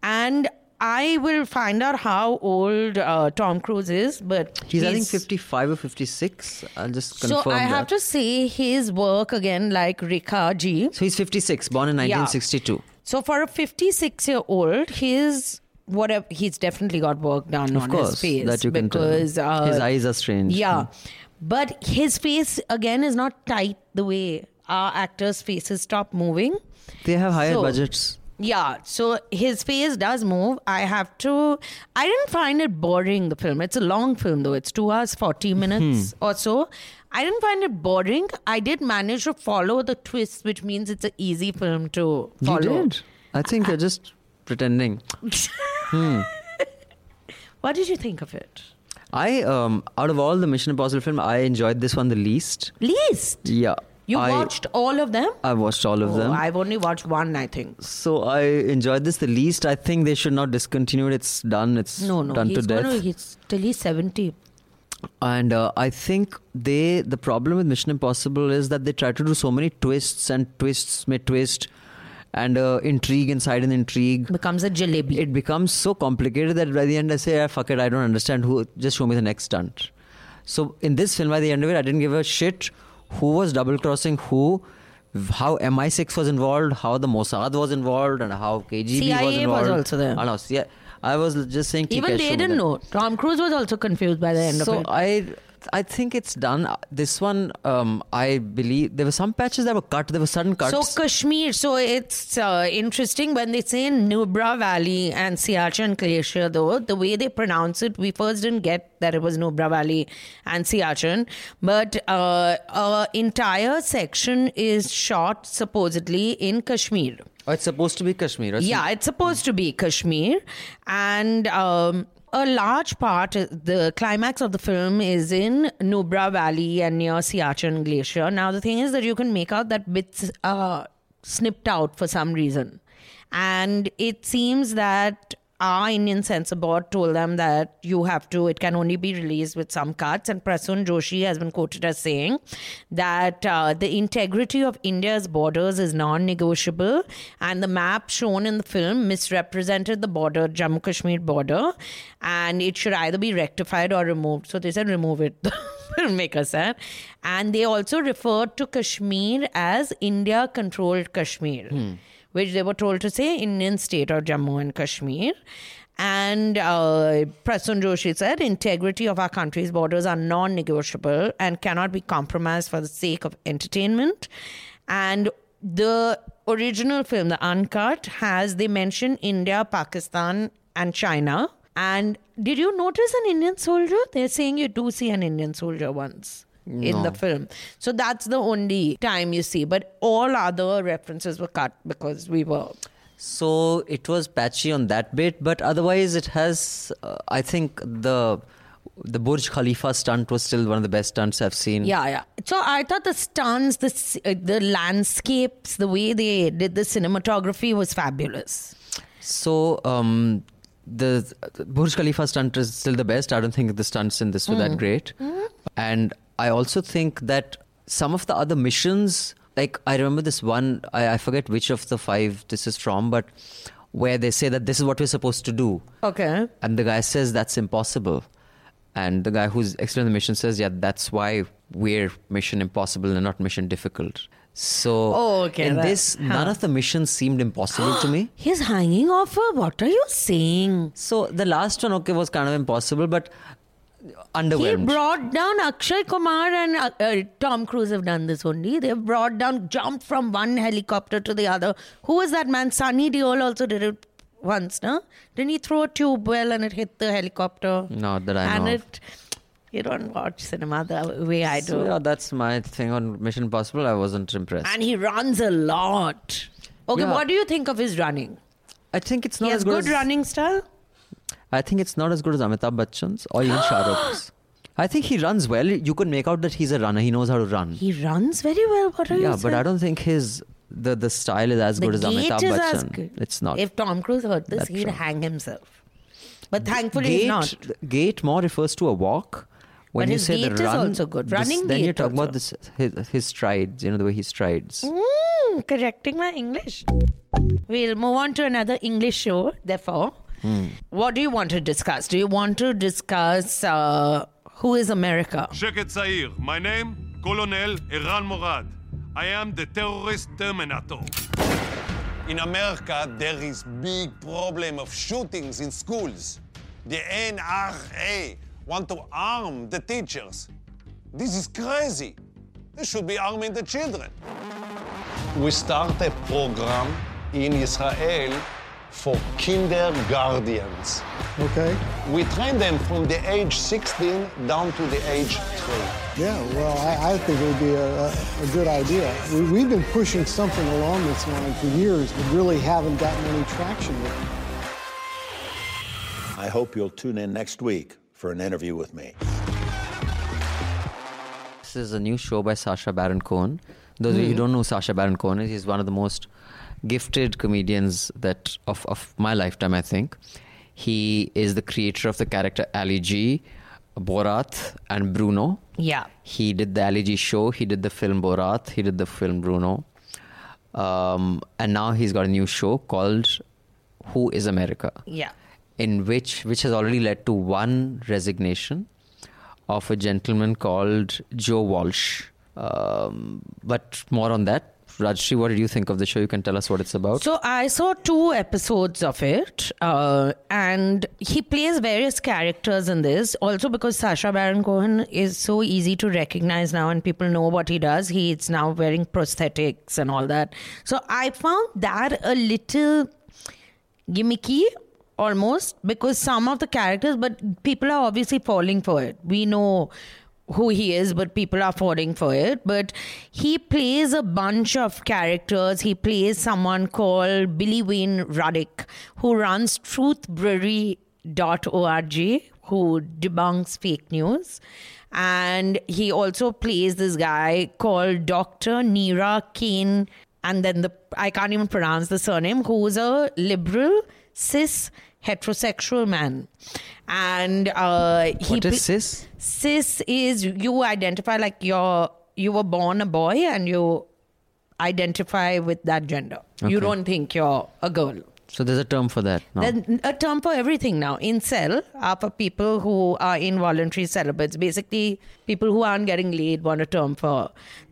and. I will find out how old uh, Tom Cruise is, but He's, I think 55 or 56. I'll just confirm. so I have to say his work again, like Rekha Ji. So he's 56, born in Yeah. 1962. So for a 56 year old, his whatever he's definitely got work done Of on course, his face that you can tell. because uh, His eyes are strange. Yeah, but his face again is not tight the way our actors' faces stop moving. They have higher So- budgets. Yeah, so his face does move. I have to. I didn't find it boring. The film. It's a long film though. It's two hours forty minutes Hmm. or so. I didn't find it boring. I did manage to follow the twist, which means it's an easy film to follow. You did. I think you're just pretending. What did you think of it? I, um, out of all the Mission Impossible film, I enjoyed this one the least. Least. Yeah. You I, watched all of them? I watched all of Oh, them. I've only watched one, I think. so I enjoyed this the least. I think they should not discontinue it. It's done. It's No, no, done he's to death. Gonna, he's till he's seventy. And uh, I think they the problem with Mission Impossible is that they try to do so many twists and twists may twist and uh, intrigue inside an intrigue. Becomes a jalebi. It becomes so complicated that by the end I say, ah, fuck it, I don't understand who. Just show me the next stunt. So in this film, by the end of it, I didn't give a shit who was double crossing who. How MI6 was involved, how the Mossad was involved, and how KGB was CIA was involved. also there. Ah, I know, yeah, I was just saying. Even they didn't know. Tom Cruise was also confused by the end so of it. So I. I think it's done. This one, um, I believe there were some patches that were cut. There were sudden cuts. So Kashmir. So it's uh, interesting when they say Nubra Valley and Siachen Glacier. Though the way they pronounce it, we first didn't get that it was Nubra Valley and Siachen, but uh, entire section is shot supposedly in Kashmir oh, it's supposed to be Kashmir. Yeah, it's supposed to be Kashmir, and um, a large part, the climax of the film is in Nubra Valley and near Siachen Glacier. Now, the thing is that you can make out that bits are snipped out for some reason, and it seems that our Indian censor board told them that you have to, it can only be released with some cuts. And Prasun Joshi has been quoted as saying that uh, the integrity of India's borders is non negotiable. And the map shown in the film misrepresented the border, Jammu Kashmir border, and it should either be rectified or removed. So they said, remove it. The filmmaker said. And they also referred to Kashmir as India controlled Kashmir which they were told to say Indian state or Jammu and Kashmir. And uh, Joshi said, integrity of our country's borders are non negotiable and cannot be compromised for the sake of entertainment. And the original film, the uncut, has they mention India, Pakistan, and China. And did you notice an Indian soldier? They're saying you do see an Indian soldier once in the film. So that's the only time you see. But all other references were cut because we were. So it was patchy on that bit, but otherwise it has. Uh, I think the the Burj Khalifa stunt was still one of the best stunts I've seen. Yeah, yeah. So I thought the stunts, the uh, the landscapes, the way they did the cinematography was fabulous. So um, the, the Burj Khalifa stunt is still the best. I don't think the stunts in this were that great. And I also think that some of the other missions, like I remember this one, I, I forget which of the five this is from, but where they say that this is what we're supposed to do. Okay. And the guy says that's impossible. And the guy who's explaining the mission says, yeah, that's why we're mission impossible and not mission difficult. So Oh, okay, in that- this, none of the missions seemed impossible to me. He's hanging off her. What are you saying? So the last one, okay, was kind of impossible, but He brought down Akshay Kumar and uh, uh, Tom Cruise have done this only. They've brought down, jumped from one helicopter to the other. Who was that man? Sunny Deol also did it once, no? Didn't he throw a tube well and it hit the helicopter? Not that I and know of. it, you don't watch cinema the way I do. So, yeah, that's my thing on Mission Impossible. I wasn't impressed. and he runs a lot. Okay, Yeah. what do you think of his running? I think it's not he has as good good running style. I think it's not as good as Amitabh Bachchan's or even Shah Rukh's. I think he runs well. You could make out that he's a runner. He knows how to run. He runs very well. What are you yeah, but saying? I don't think his the the style is as The good as Amitabh is as Bachchan. good. It's not. If Tom Cruise heard this, That's he'd true. hang himself. But thankfully, gait, he's not. Gait more refers to a walk. When But you say the is run, also good. this- Running then you're talking about this his, his strides. You know the way he strides. Mm, correcting my English. We'll move on to another English show, therefore. What do you want to discuss? Do you want to discuss uh, who is America? Sheket My name, Colonel Erran Morad. I am the terrorist terminator. In America, there is big problem of shootings in schools. The NRA want to arm the teachers. This is crazy. They should be arming the children. We start a program in Israel for kindergartens. Okay. We train them from the age 16 down to the age 3. Yeah, well, I, I think it would be a, a, a good idea. We, we've been pushing something along this line for years, but really haven't gotten any traction with it. I hope you'll tune in next week for an interview with me. This is a new show by Sacha Baron Cohen. Those of you who hmm. don't know who Sacha Baron Cohen is, he's one of the most gifted comedians that of, of my lifetime, I think. He is the creator of the character Ali G, Borat, and Bruno. Yeah. He did the Ali G show, he did the film Borat, he did the film Bruno. Um, and now he's got a new show called Who is America? Yeah. in which which has already led to one resignation of a gentleman called Joe Walsh. Um, but more on that. Rajyasree, what did you think of the show? You can tell us what it's about. So I saw two episodes of it, uh, and he plays various characters in this. Also, because Sacha Baron Cohen is so easy to recognize now, and people know what he does. He's now wearing prosthetics and all that. So I found that a little gimmicky almost because some of the characters but people are obviously falling for it we know who he is but people are falling for it. But he plays a bunch of characters. He plays someone called billy wayne ruddick who runs truthbrary.org who debunks fake news. And he also plays this guy called dr Nira Cain and then the i can't even pronounce the surname who's a liberal cis heterosexual man and uh he what is cis? cis is you identify like you're you were born a boy and you identify with that gender you don't think you're a girl So there's a term for that. No? there's a term for everything now. Incel are for people who are involuntary celibates. Basically, people who aren't getting laid want a term for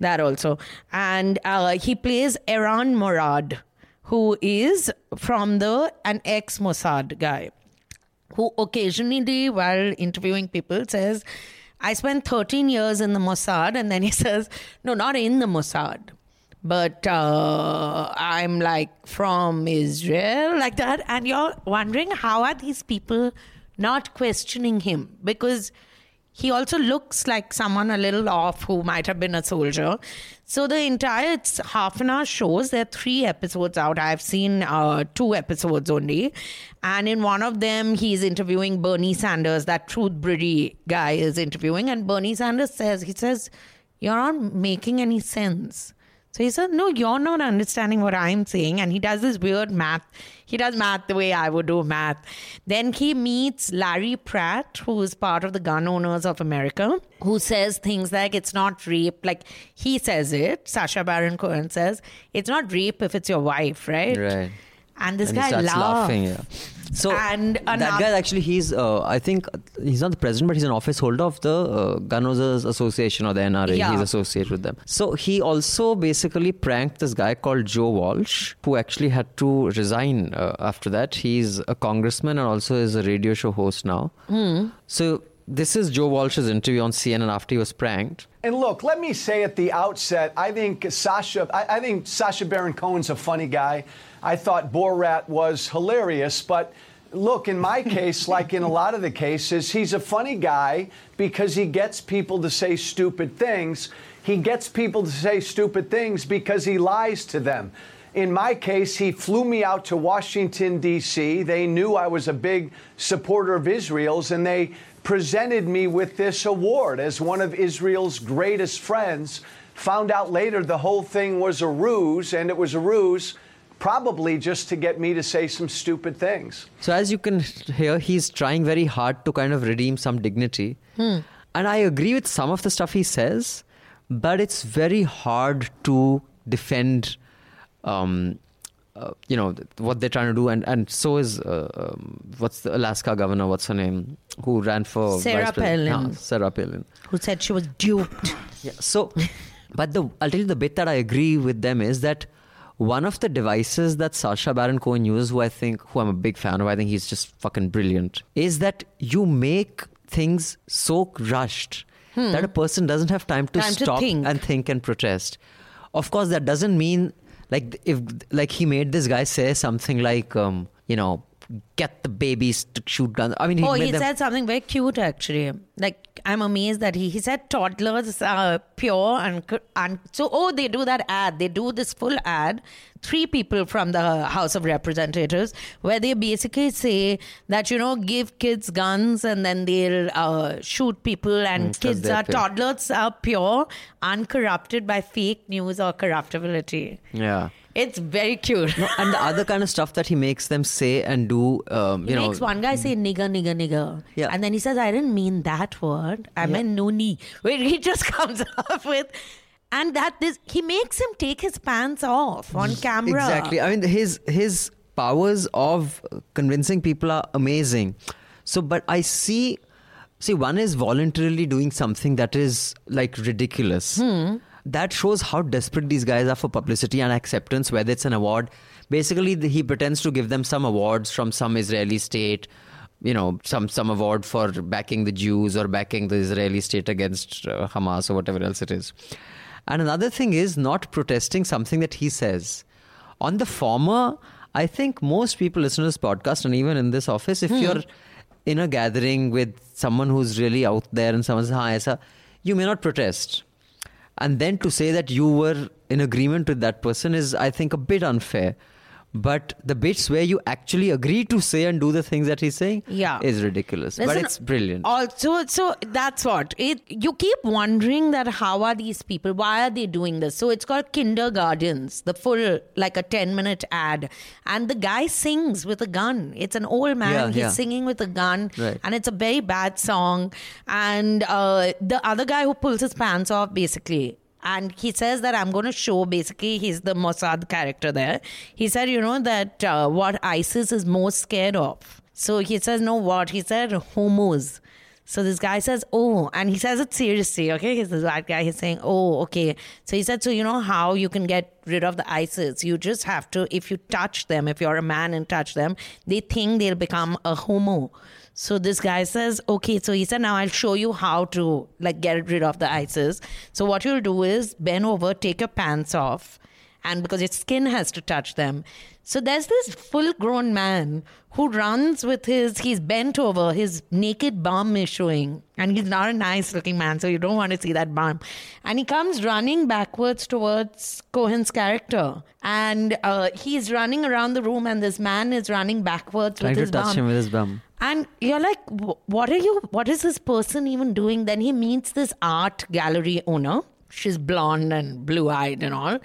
that also. And uh, he plays Erran Morad, who is from the an ex Mossad guy, who occasionally, while interviewing people, says, "I spent 13 years in the Mossad," and then he says, "No, not in the Mossad." but uh, I'm like from Israel, like that. And you're wondering how are these people not questioning him? Because he also looks like someone a little off who might have been a soldier. So the entire it's half an hour shows. There are three episodes out. I've seen uh, two episodes only, and in one of them he's interviewing Bernie Sanders. That Truthbrary guy is interviewing, and Bernie Sanders says he says, "You're not making any sense." So he said, No, you're not understanding what I'm saying. And he does this weird math. He does math the way I would do math. Then he meets Larry Pratt, who is part of the Gun Owners of America, who says things like it's not rape. Like he says it, Sacha Baron Cohen says, it's not rape if it's your wife, right? Right. And this and he guy starts laughs. laughing. Yeah. So And that another- guy actually, he's uh, I think he's not the president, but he's an office holder of the uh, Gun Owners Association or the NRA. Yeah. He's associated with them. So he also basically pranked this guy called Joe Walsh, who actually had to resign uh, after that. He's a congressman and also is a radio show host now. Hmm. So this is Joe Walsh's interview on CNN after he was pranked. And look, let me say at the outset, I think Sacha, I, I think Sacha Baron Cohen's a funny guy. I thought Borat was hilarious, but look, in my case, like in a lot of the cases, he's a funny guy because he gets people to say stupid things. He gets people to say stupid things because he lies to them. In my case, he flew me out to Washington, D.C. They knew I was a big supporter of Israel's, and they presented me with this award as one of Israel's greatest friends. Found out later the whole thing was a ruse, and it was a ruse probably just to get me to say some stupid things. So as you can hear, he's trying very hard to kind of redeem some dignity. Hmm. And I agree with some of the stuff he says, but it's very hard to defend, um, uh, you know, th- what they're trying to do. And, and so is, uh, um, what's the Alaska governor, what's her name, who ran for Sarah? Palin. Ah, Sarah Palin. Who said she was duped? Yeah. So, but the I'll tell you the bit that I agree with them is that one of the devices that Sacha Baron Cohen uses, who I think, who I'm a big fan of, I think he's just fucking brilliant, is that you make things so rushed that a person doesn't have time to Hmm. Time to stop think. and think and protest. Of course, that doesn't mean like if like he made this guy say something like, um, you know, get the babies to shoot guns. I mean, he oh, he them, said something very cute actually. Like I'm amazed that he he said toddlers are pure and and so oh they do that ad. They do this full ad. Three people from the House of Representatives where they basically say that you know give kids guns and then they'll uh, shoot people and 'cause kids are toddlers are pure, uncorrupted by fake news or corruptibility. yeah. It's very cute. No, and the other kind of stuff that he makes them say and do, um, you He know, makes one guy say nigger, nigger, nigger. Yeah. And then he says, I didn't mean that word. I meant no knee. Where he just comes up with and that this he makes him take his pants off on camera. Exactly. I mean, his his powers of convincing people are amazing. So, but I see, see, one is voluntarily doing something that is like ridiculous. That shows how desperate these guys are for publicity and acceptance, whether it's an award. Basically, he pretends to give them some awards from some Israeli state, you know, some some award for backing the Jews or backing the Israeli state against uh, Hamas or whatever else it is. And another thing is not protesting something that he says. On the former, I think most people listen to this podcast, and even in this office, if you're in a gathering with someone who's really out there and someone says, "Hi, aisa," you may not protest. And then to say that you were in agreement with that person is, I think, a bit unfair. But the bits where you actually agree to say and do the things that he's saying Yeah. is ridiculous. but it's brilliant. Also, so that's what it. You keep wondering that how are these people? Why are they doing this? So it's called kindergartens. The full like a ten minute ad, and the guy sings with a gun. It's an old man. Yeah, He's yeah. singing with a gun, Right. and it's a very bad song. And uh, the other guy who pulls his pants off, basically. And he says that I'm going to show basically he's the Mossad character there. He said, you know, that uh, what ISIS is most scared of. So he says, no, what? He said, homos. So this guy says, oh, and he says it seriously, okay? He's this white guy. He's saying, oh, okay. So he said, so you know how you can get rid of the ISIS? You just have to, if you touch them, if you're a man and touch them, they think they'll become a homo. So this guy says, okay, so he said, now I'll show you how to like get rid of the ISIS. So what you'll do is bend over, take your pants off, and because your skin has to touch them. So there's this full grown man who runs with his, he's bent over, his naked bum is showing. And he's not a nice looking man, so you don't want to see that bum. And he comes running backwards towards Cohen's character. And uh, he's running around the room, and this man is running backwards Trying with to his touch bum. him with his bum. And you're like, what are you, what is this person even doing? Then he meets this art gallery owner. She's blonde and blue eyed and all.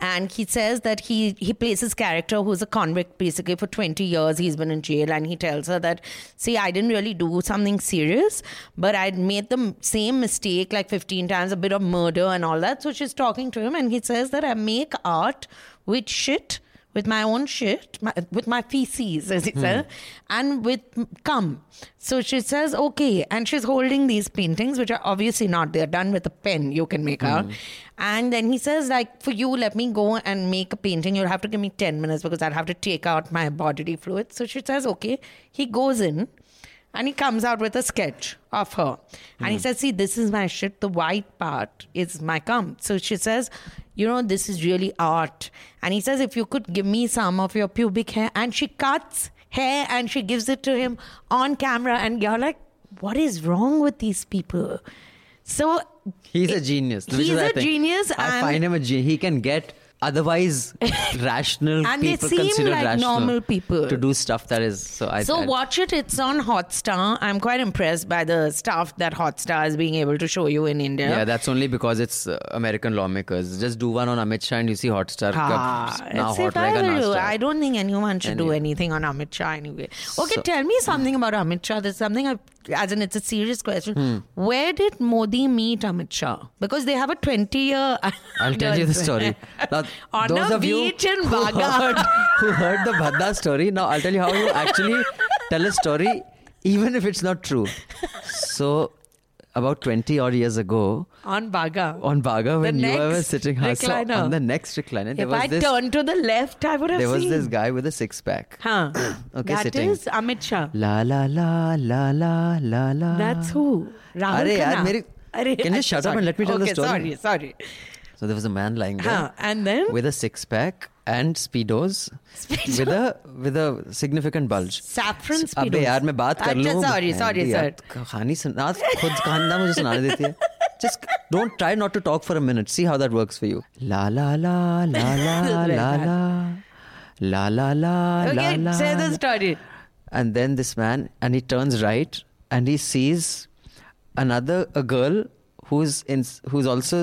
And he says that he, he plays his character who's a convict basically for 20 years. He's been in jail. And he tells her that, see, I didn't really do something serious, but I'd made the same mistake like 15 times, a bit of murder and all that. So she's talking to him and he says that I make art with shit with my own shit, my, with my feces, as he hmm. said, and with cum. So she says, okay. And she's holding these paintings, which are obviously not, they're done with a pen, you can make out. Hmm. And then he says, like, for you, let me go and make a painting. You'll have to give me 10 minutes because I'll have to take out my bodily fluids. So she says, okay. He goes in. And he comes out with a sketch of her. And he hmm. says, See, this is my shit. The white part is my cum. So she says, You know, this is really art. And he says, If you could give me some of your pubic hair. And she cuts hair and she gives it to him on camera. And you're like, What is wrong with these people? So He's a genius. He's a genius I find him a genius. He can get otherwise rational and people they seem like rational normal people. to do stuff that is so I so I, watch it. It's on Hotstar. I'm quite impressed by the stuff that Hotstar is being able to show you in India. Yeah that's only because it's uh, American lawmakers. Just do one on Amit Shah and you see Hotstar ah, now hot like don't think anyone should anyway. do anything on Amit Shah anyway. Okay so, tell me something about Amit Shah. There's something I've as in it's a serious question. Hmm. Where did Modi meet Amit Shah? Because they have a 20 year. I'll tell you the story. Now, On those a of you in who heard, who heard the Bhadda story, now I'll tell you how you actually tell a story, even if it's not true. So, about 20 odd years ago. On Baga. On Baga, when you were sitting recliner. on the next recliner. If I this, turned to the left, I would have There was seen. this guy with a six pack. Huh. okay, that sitting. is Amit Shah. La la la la la la la. That's who? Rahul Arre, Khanna. Yaar, Arre, can you shut sorry. up and let me tell okay, the story? Sorry, sorry. So there was a man lying there. Huh. And then with a six pack and speedos with a with a significant bulge. saffron अबे speedos. यार मैं बात कर अच्छा, लूं sorry, sorry, यार, sir. कहानी सुना खुद कहानी मुझे सुनाने देती है just don't try not to talk for a minute see how that works for you la la la la la Very la bad. la la la la la Okay, la say the la. story. and then this man and he turns right and he sees another a girl who's in who's also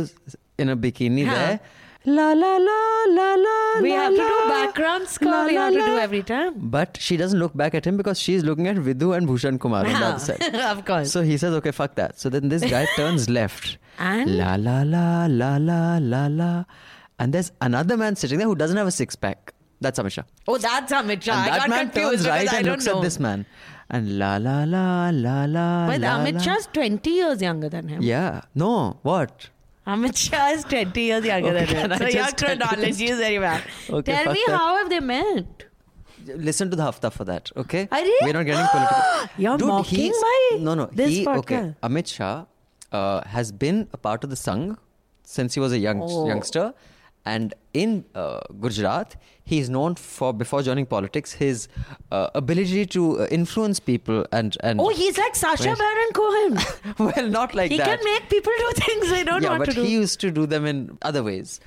in a bikini Huh. there la la la la la We la, have to do la, background score. la, we la, have to do every time. but she doesn't look back at him because she's looking at Vidhu and Bhushan Kumar on the other side. of course. So he says, okay, fuck that. So then this guy turns left. And? La la la la la la la. And there's another man sitting there who doesn't have a six pack. That's Amit Shah. oh, that's Amit Shah. And I that got man confused turns right and looks know. at this man. And la la la la la. But la, Amit. Shah's 20 years younger than him. Yeah. No. What? Amit Shah is 20 years younger Okay, than. I So your just tell you chronology is very bad. Okay, Tell me that. how have they met? Listen to the hafta for that, okay? Are We're not getting political. You're Dude, mocking my- No, no. this he, okay. Amit Shah uh, has been a part of the Sangh since he was a young Oh. youngster. And in uh, Gujarat, is known for, before joining politics, his uh, ability to uh, influence people and. and Oh, he's like Sacha. Baron Cohen. well, not like he that. can make people do things they don't yeah, want but to do. he used to do them in other ways.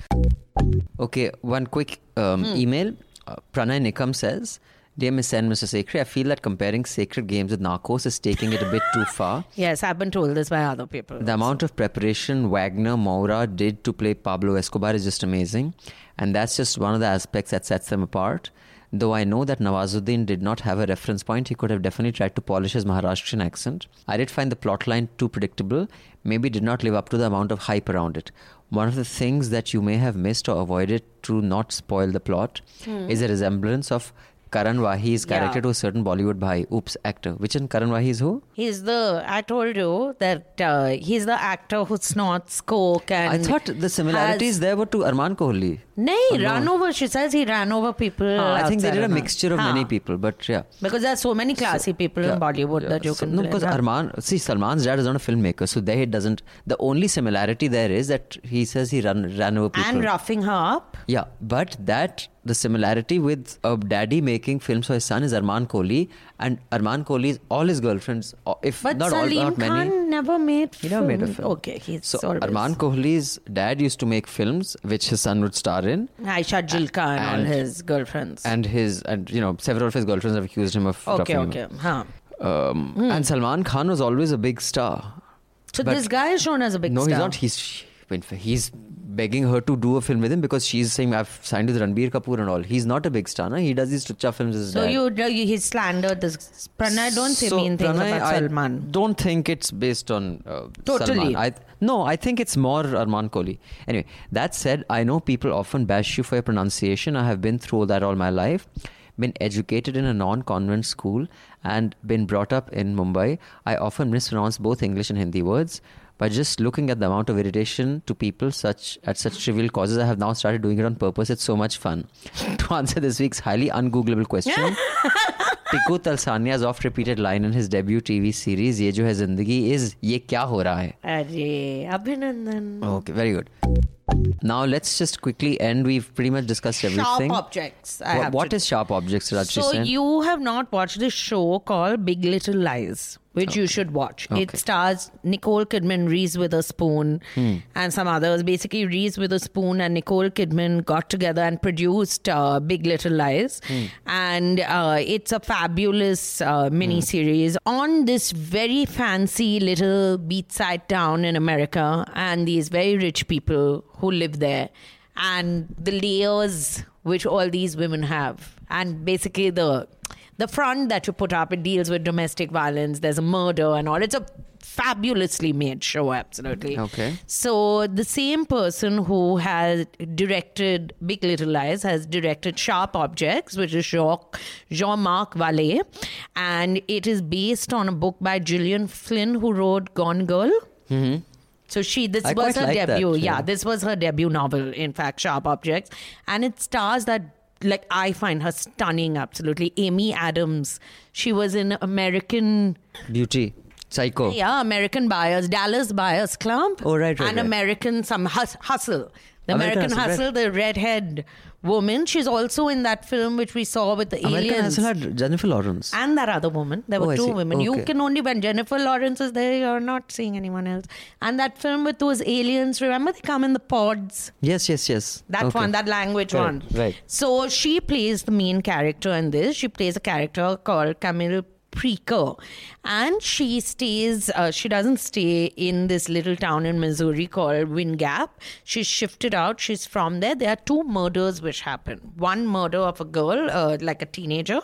Okay, one quick um, Hmm. email. Uh, Pranay Nikam says, Dear Miss and Mr. Sekhri, I feel that comparing sacred games with Narcos is taking it a bit too far. Yes, I've been told this by other people. The amount of preparation Wagner Moura did to play Pablo Escobar is just amazing. And that's just one of the aspects that sets them apart. Though I know that Nawazuddin did not have a reference point, he could have definitely tried to polish his Maharashtrian accent. I did find the plotline too predictable, maybe did not live up to the amount of hype around it. One of the things that you may have missed or avoided to not spoil the plot hmm. is a resemblance of Karan Wahi's character Yeah. to a certain Bollywood bhai, oops, actor. Which in Karan Wahi is who? He's the, I told you that uh, he's the actor who snorts coke and. I thought the similarities has- there were to Arman Kohli. Nay, no. run over. She says he ran over people. Ah, I think they did a mixture of many people, but yeah. Because there's so many classy people Yeah, in Bollywood yeah. that you So- can. No, because up. Arman, see, Salman's dad is not a filmmaker, so there he doesn't. The only similarity there is that he says he ran ran over people. and roughing her up. Yeah, but that the similarity with a daddy making films for his son is Arman Kohli, and Arman Kohli's all his girlfriends, uh, if But not all, Salim not many. Khan never made. He never made a film. Okay, he's So always- Arman Kohli's dad used to make films which his son would star in. Aisha Jhulka and, and- all his girlfriends. and his and you know several of his girlfriends have accused him of okay, okay, him. huh. Um, And Salman Khan was always a big star. So But- this guy is shown as a big no, star. No, he's not. He's he's begging her to do a film with him because she's saying I've signed with Ranbir Kapoor and all. He's not a big star. No? He does these Tucha films. As his So dad. you, you he slandered this. Pranay, don't say So, mean things Pranay, about I Salman. don't think it's based on uh, Totally. Salman. I, no, I think it's more Arman Kohli. Anyway, that said, I know people often bash you for your pronunciation. I have been through that all my life. Been educated in a non-convent school and been brought up in Mumbai. I often mispronounce both English and Hindi words But just looking at the amount of irritation to people such at such trivial causes, I have now started doing it on purpose. It's so much fun. to answer this week's highly ungoogleable question, Piku Talsania's oft-repeated line in his debut TV series "ये जो है जिंदगी" is "ये क्या हो रहा है." Arey, Abhinandan. Okay, very good. now let's just quickly end. We've pretty much discussed everything. Sharp objects. I What- what to- is sharp objects, Rajyasree So you have not watched this show called Big Little Lies, which you should watch. It stars Nicole Kidman, Reese Witherspoon, Hmm. and some others. Basically, Reese Witherspoon and Nicole Kidman got together and produced uh, Big Little Lies, Hmm. and uh, it's a fabulous uh, mini series on this very fancy little beachside town in America, and these very rich people who live there, and the layers which all these women have, and basically the the front that you put up it deals with domestic violence. There's a murder and all. It's a fabulously made show, absolutely. Okay. So the same person who has directed Big Little Lies has directed Sharp Objects, which is Jacques, Jean-Marc Vallée, and it is based on a book by Gillian Flynn, who wrote Gone Girl. Mm-hmm. So she, this I was her like that, debut. yeah. yeah, this was her debut novel. In fact, Sharp Objects, and it stars that. Like I find her stunning, absolutely. Amy Adams. She was in American Beauty. Psycho. yeah, American Buyers, Dallas Buyers Club. Oh, right, right, And right. American some hus- Hustle. The American American, Hustle, Hustle, the redhead woman. She's also in that film which we saw with the American aliens. Hustle had Jennifer Lawrence. and that other woman. There Oh, were I two see. women. You can only, when Jennifer Lawrence is there, you're not seeing anyone else. And that film with those aliens, remember they come in the pods? Yes, yes, yes. That Okay. one, that language Right, one. right. So she plays the main character in this. She plays a character called Camille Preaker. And she stays, uh, she doesn't stay in this little town in Missouri called Wind Gap. She's shifted out. She's from there. There are two murders which happen. One murder of a girl, uh, like a teenager,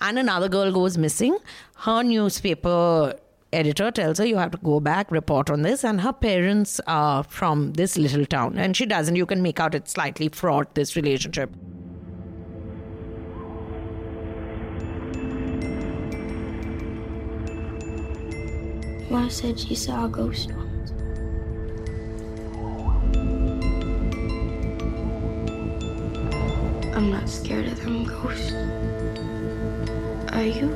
and another girl goes missing. Her newspaper editor tells her you have to go back report on this and her parents are from this little town and she doesn't you can make out it's slightly fraught this relationship Ma said she saw a ghost once. I'm not scared of them ghosts. Are you?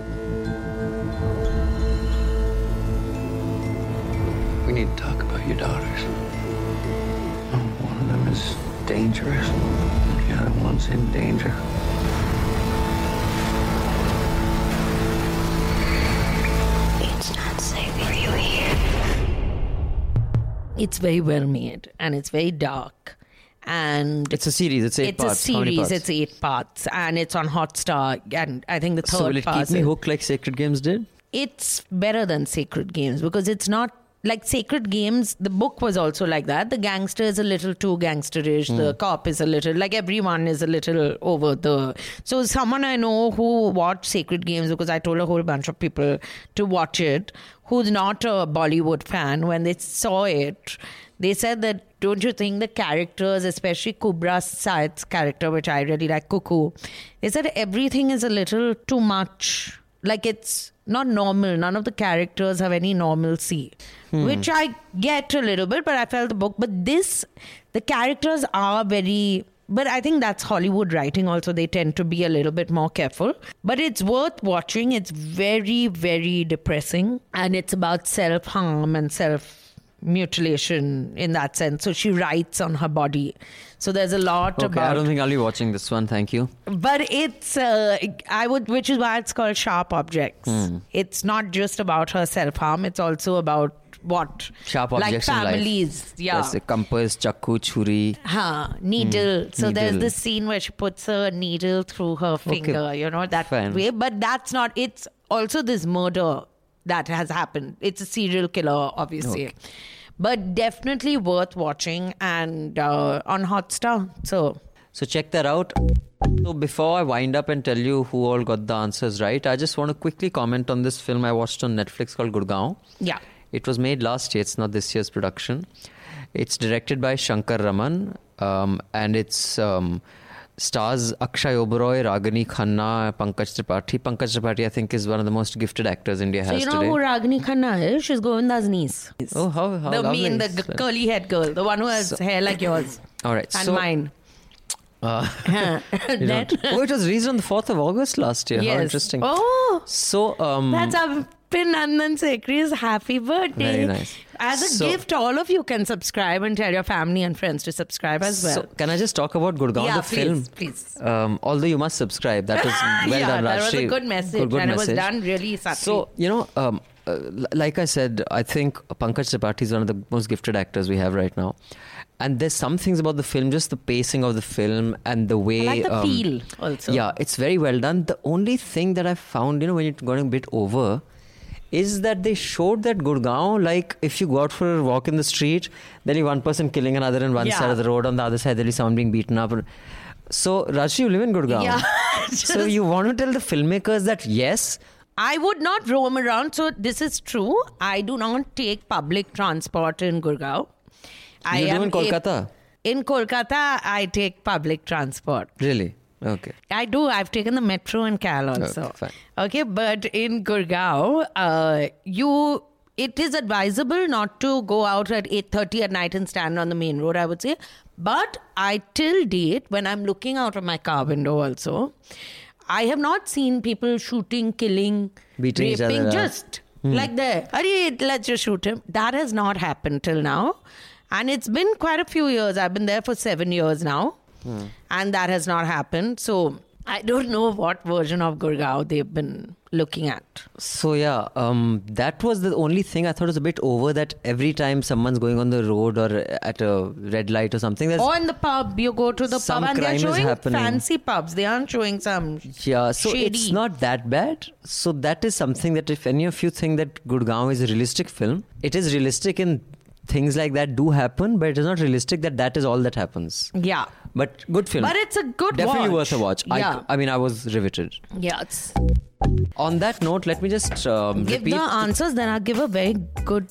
We need to talk about your daughters. Oh, one of them is dangerous. The other one's in danger. It's very well made and it's very dark and It's a series. It's eight it's parts. It's a series it's eight parts and it's on hotstar and i think the third so will it keep me hooked like Sacred Games did? it's better than Sacred Games because it's not like Sacred Games. The book was also like that. The gangster is a little too gangsterish. The hmm. cop is a little like everyone is a little over the. So someone I know who watched Sacred Games because I told a whole bunch of people to watch it who's not a Bollywood fan when they saw it. They said that don't you think the characters, especially Kubbra Sait's character, which I really like, Cuckoo, they said everything is a little too much. Like it's not normal. None of the characters have any normalcy. Hmm. Which i get a little bit but i felt the book but this the characters are very but i think that's hollywood writing also. They tend to be a little bit more careful. But it's worth watching. It's very very depressing. And it's about self-harm and self mutilation in that sense. So she writes on her body. So there's a lot Okay, about I don't think I'll be watching this one. Thank you. but it's uh, i would which is why it's called sharp objects. Hmm. it's not just about her self-harm. It's also about what Sharp like objects in life. families yeah There's a compass, chakku, churi. Huh, needle. Hmm, So there's needle. this scene where she puts a needle through her finger, you know, that fine. way. But that's not, it's also this murder that has happened. It's a serial killer, obviously. But definitely worth watching and uh, on Hotstar. So So check that out. So before I wind up and tell you who all got the answers right, I just want to quickly comment on this film I watched on Netflix called Gurgaon. yeah. It was made last year. It's not this year's production. It's directed by Shankar Raman, um, and it's um, stars Akshay Oberoi, Ragini Khanna, Pankaj Tripathi. Pankaj Tripathi, I think, is one of the most gifted actors India So has you know today. who Ragini Khanna is? She's Govinda's niece. Oh, how, how the mean, the g- curly head girl, the one who has So- hair like yours All right, and so mine. Uh, you Then- don't- oh, it was released on the 4th of August last year. How Yes. interesting. Oh, So, um, that's a Nandan Sekhri's happy birthday. Very nice. As a So- gift, all of you can subscribe and tell your family and friends to subscribe as well. So, can I just talk about Gurgaon, Yeah, the please, film? please. Um, although you must subscribe. That was well yeah, done, that was a good message, Good, good and it was done really subtly. So, you know, um, uh, like I said, I think Pankaj Tripathi is one of the most gifted actors we have right now. And there's some things about the film, just the pacing of the film and the way. I like the um, feel also. Yeah, it's very well done. The only thing that I found, you know, when it got a bit over, is that they showed that Gurgaon, like if you go out for a walk in the street, there'll be one person killing another on one Yeah. side of the road, on the other side there'll be someone being beaten up. So, Rashi, you live in Gurgaon. Yeah, so you want to tell the filmmakers that yes, I would not roam around. So this is true. I do not take public transport in Gurgaon. I You am in Kolkata? in Kolkata, I take public transport. really, okay. I do. I've taken the metro and Cal also. Okay, fine. Okay, but in Gurgaon, uh, you it is advisable not to go out at 8.30 at night and stand on the main road, I would say. But I till date, when I'm looking out of my car window also, I have not seen people shooting, killing, Beating each raping, just like there. Arey, let's just shoot him. That has not happened till now. And it's been quite a few years. I've been there for seven years now and that has not happened. So I don't know what version of Gurgaon they've been looking at. So yeah, um, that was the only thing I thought was a bit over. That every time someone's going on the road or at a red light or something, there's Or in the pub, you go to the pub and they're showing fancy pubs. They aren't showing some Yeah, so shady. it's not that bad. So that is something that if any of you think that Gurgaon is a realistic film, it is realistic in things like that do happen, but it is not realistic that that is all that happens. Yeah. But good film. But it's a good Definitely watch. worth a watch. Yeah. I, I mean, I was riveted. Yeah. It's, On that note, let me just um, give repeat. the answers, then I'll give a very good,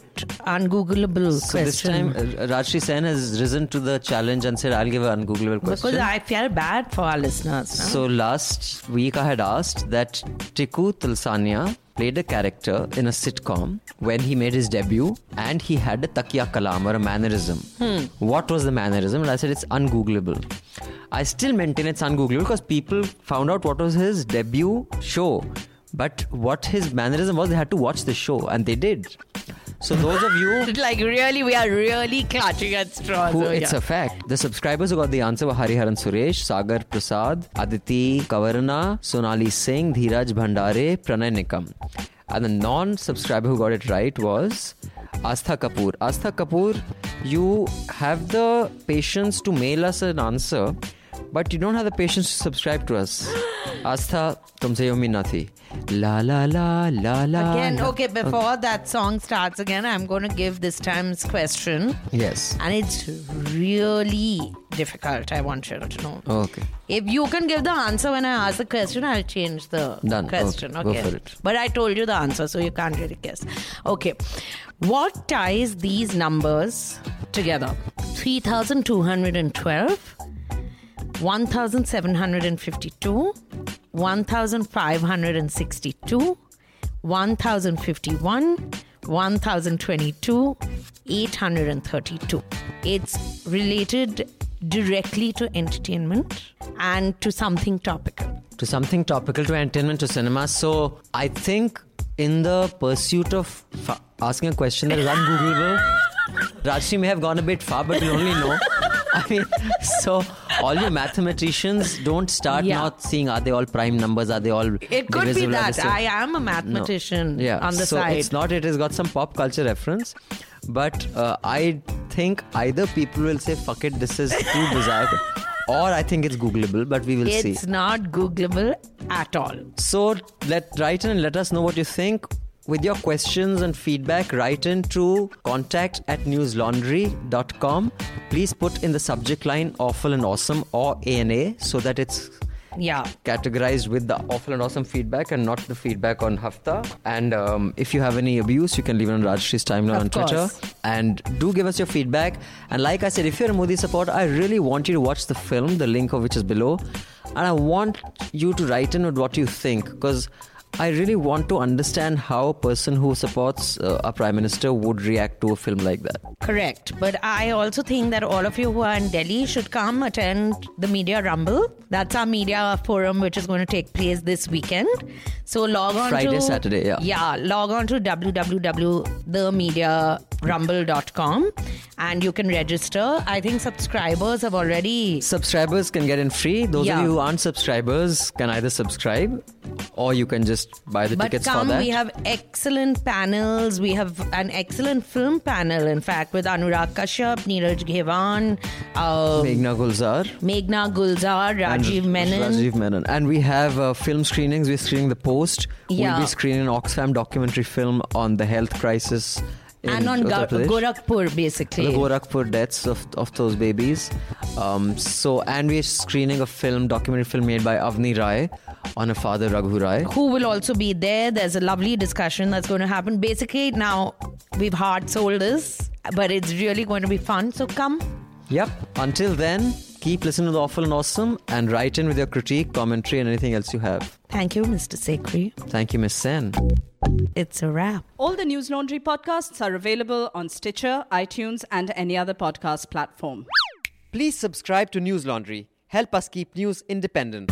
ungoogleable so this time, uh, Rajyasree Sen has risen to the challenge and said, "I'll give an ungoogleable question." because I feel bad for our listeners. now. So last week I had asked that Tiku Talsania played a character in a sitcom when he made his debut and he had a takia kalam or a mannerism. Hmm. What was the mannerism? And I said it's ungoogleable. I still maintain it's ungoogleable because people found out what was his debut show. But what his mannerism was, they had to watch the show and they did. So those of you like really, we are really clutching at straws. who over it's here. a fact. The subscribers who got the answer were Hariharan Suresh, Sagar Prasad, Aditi Kavarna, Sonali Singh, Dheeraj Bhandare, Pranay Nikam. And the non-subscriber who got it right was Astha Kapoor. Astha Kapoor, you have the patience to mail us an answer, but you don't have the patience to subscribe to us. Astha, tumse yomi nathi. La la la la la. Again, la. okay, before that song starts again, I'm going to give this time's question. Yes. And it's really difficult, I want you to know. Oh, okay. If you can give the answer when I ask the question, I'll change the Done. question. Okay, Okay. go for it. But I told you the answer, so you can't really guess. Okay. What ties these numbers together? 3,212, 1,752, 1,562, 1,051, 1,022, 832. It's related directly to entertainment and to something topical. to something topical to entertainment to cinema. So I think in the pursuit of fa- asking a question that is ungoogleable, Rajyasree may have gone a bit far, but we only know. I mean, so all your mathematicians don't start Yeah. not seeing are they all prime numbers, are they all It could be that. I am a mathematician yeah. on the so side. it's not. It has got some pop culture reference, but uh, I think either people will say "fuck it," this is too bizarre, or I think it's Googleable. But we will see. It's not Googleable at all. So let write in and let us know what you think. With your questions and feedback, write in to contact at newslaundry.com. Please put in the subject line awful and awesome or ANA so that it's Yeah. categorized with the awful and awesome feedback and not the feedback on Hafta. And um, if you have any abuse, you can leave it on Rajyasree's timeline on Twitter. And do give us your feedback. And like I said, if you're a Modi supporter, I really want you to watch the film, the link of which is below. And I want you to write in with what you think because I really want to understand how a person who supports uh, a prime minister would react to a film like that. Correct. But I also think that all of you who are in Delhi should come attend the Media Rumble. That's our media forum, which is going to take place this weekend. So log on Friday, to Saturday, yeah. Yeah, log on to www.themediarumble.com and you can register. I think subscribers have already Subscribers can get in free. Those Yeah. of you who aren't subscribers can either subscribe or you can just buy the but tickets come, for that. we have excellent panels. We have an excellent film panel, in fact, with Anurag Kashyap, Neeraj Ghaywan, uh, Meghna Gulzar. Meghna Gulzar, and Rajiv Menon. Rajiv Menon. And we have uh, film screenings. We're screening The Post. Yeah. We'll be screening an Oxfam documentary film on the health crisis. And on Ga- Gorakhpur, basically. the Gorakhpur deaths of, of those babies. Um, so, and we're screening a film, documentary film made by Avni Rai on a father Raghu Rai. who will also be there. There's a lovely discussion that's going to happen. Basically, now we've hard sold this, but it's really going to be fun. So come. Yep. Until then, keep listening to the awful and awesome, and write in with your critique, commentary, and anything else you have. Thank you, Mr. Sekhri. Thank you, Miss Sen. It's a wrap. All the News Laundry podcasts are available on Stitcher, iTunes, and any other podcast platform. Please subscribe to News Laundry. Help us keep news independent.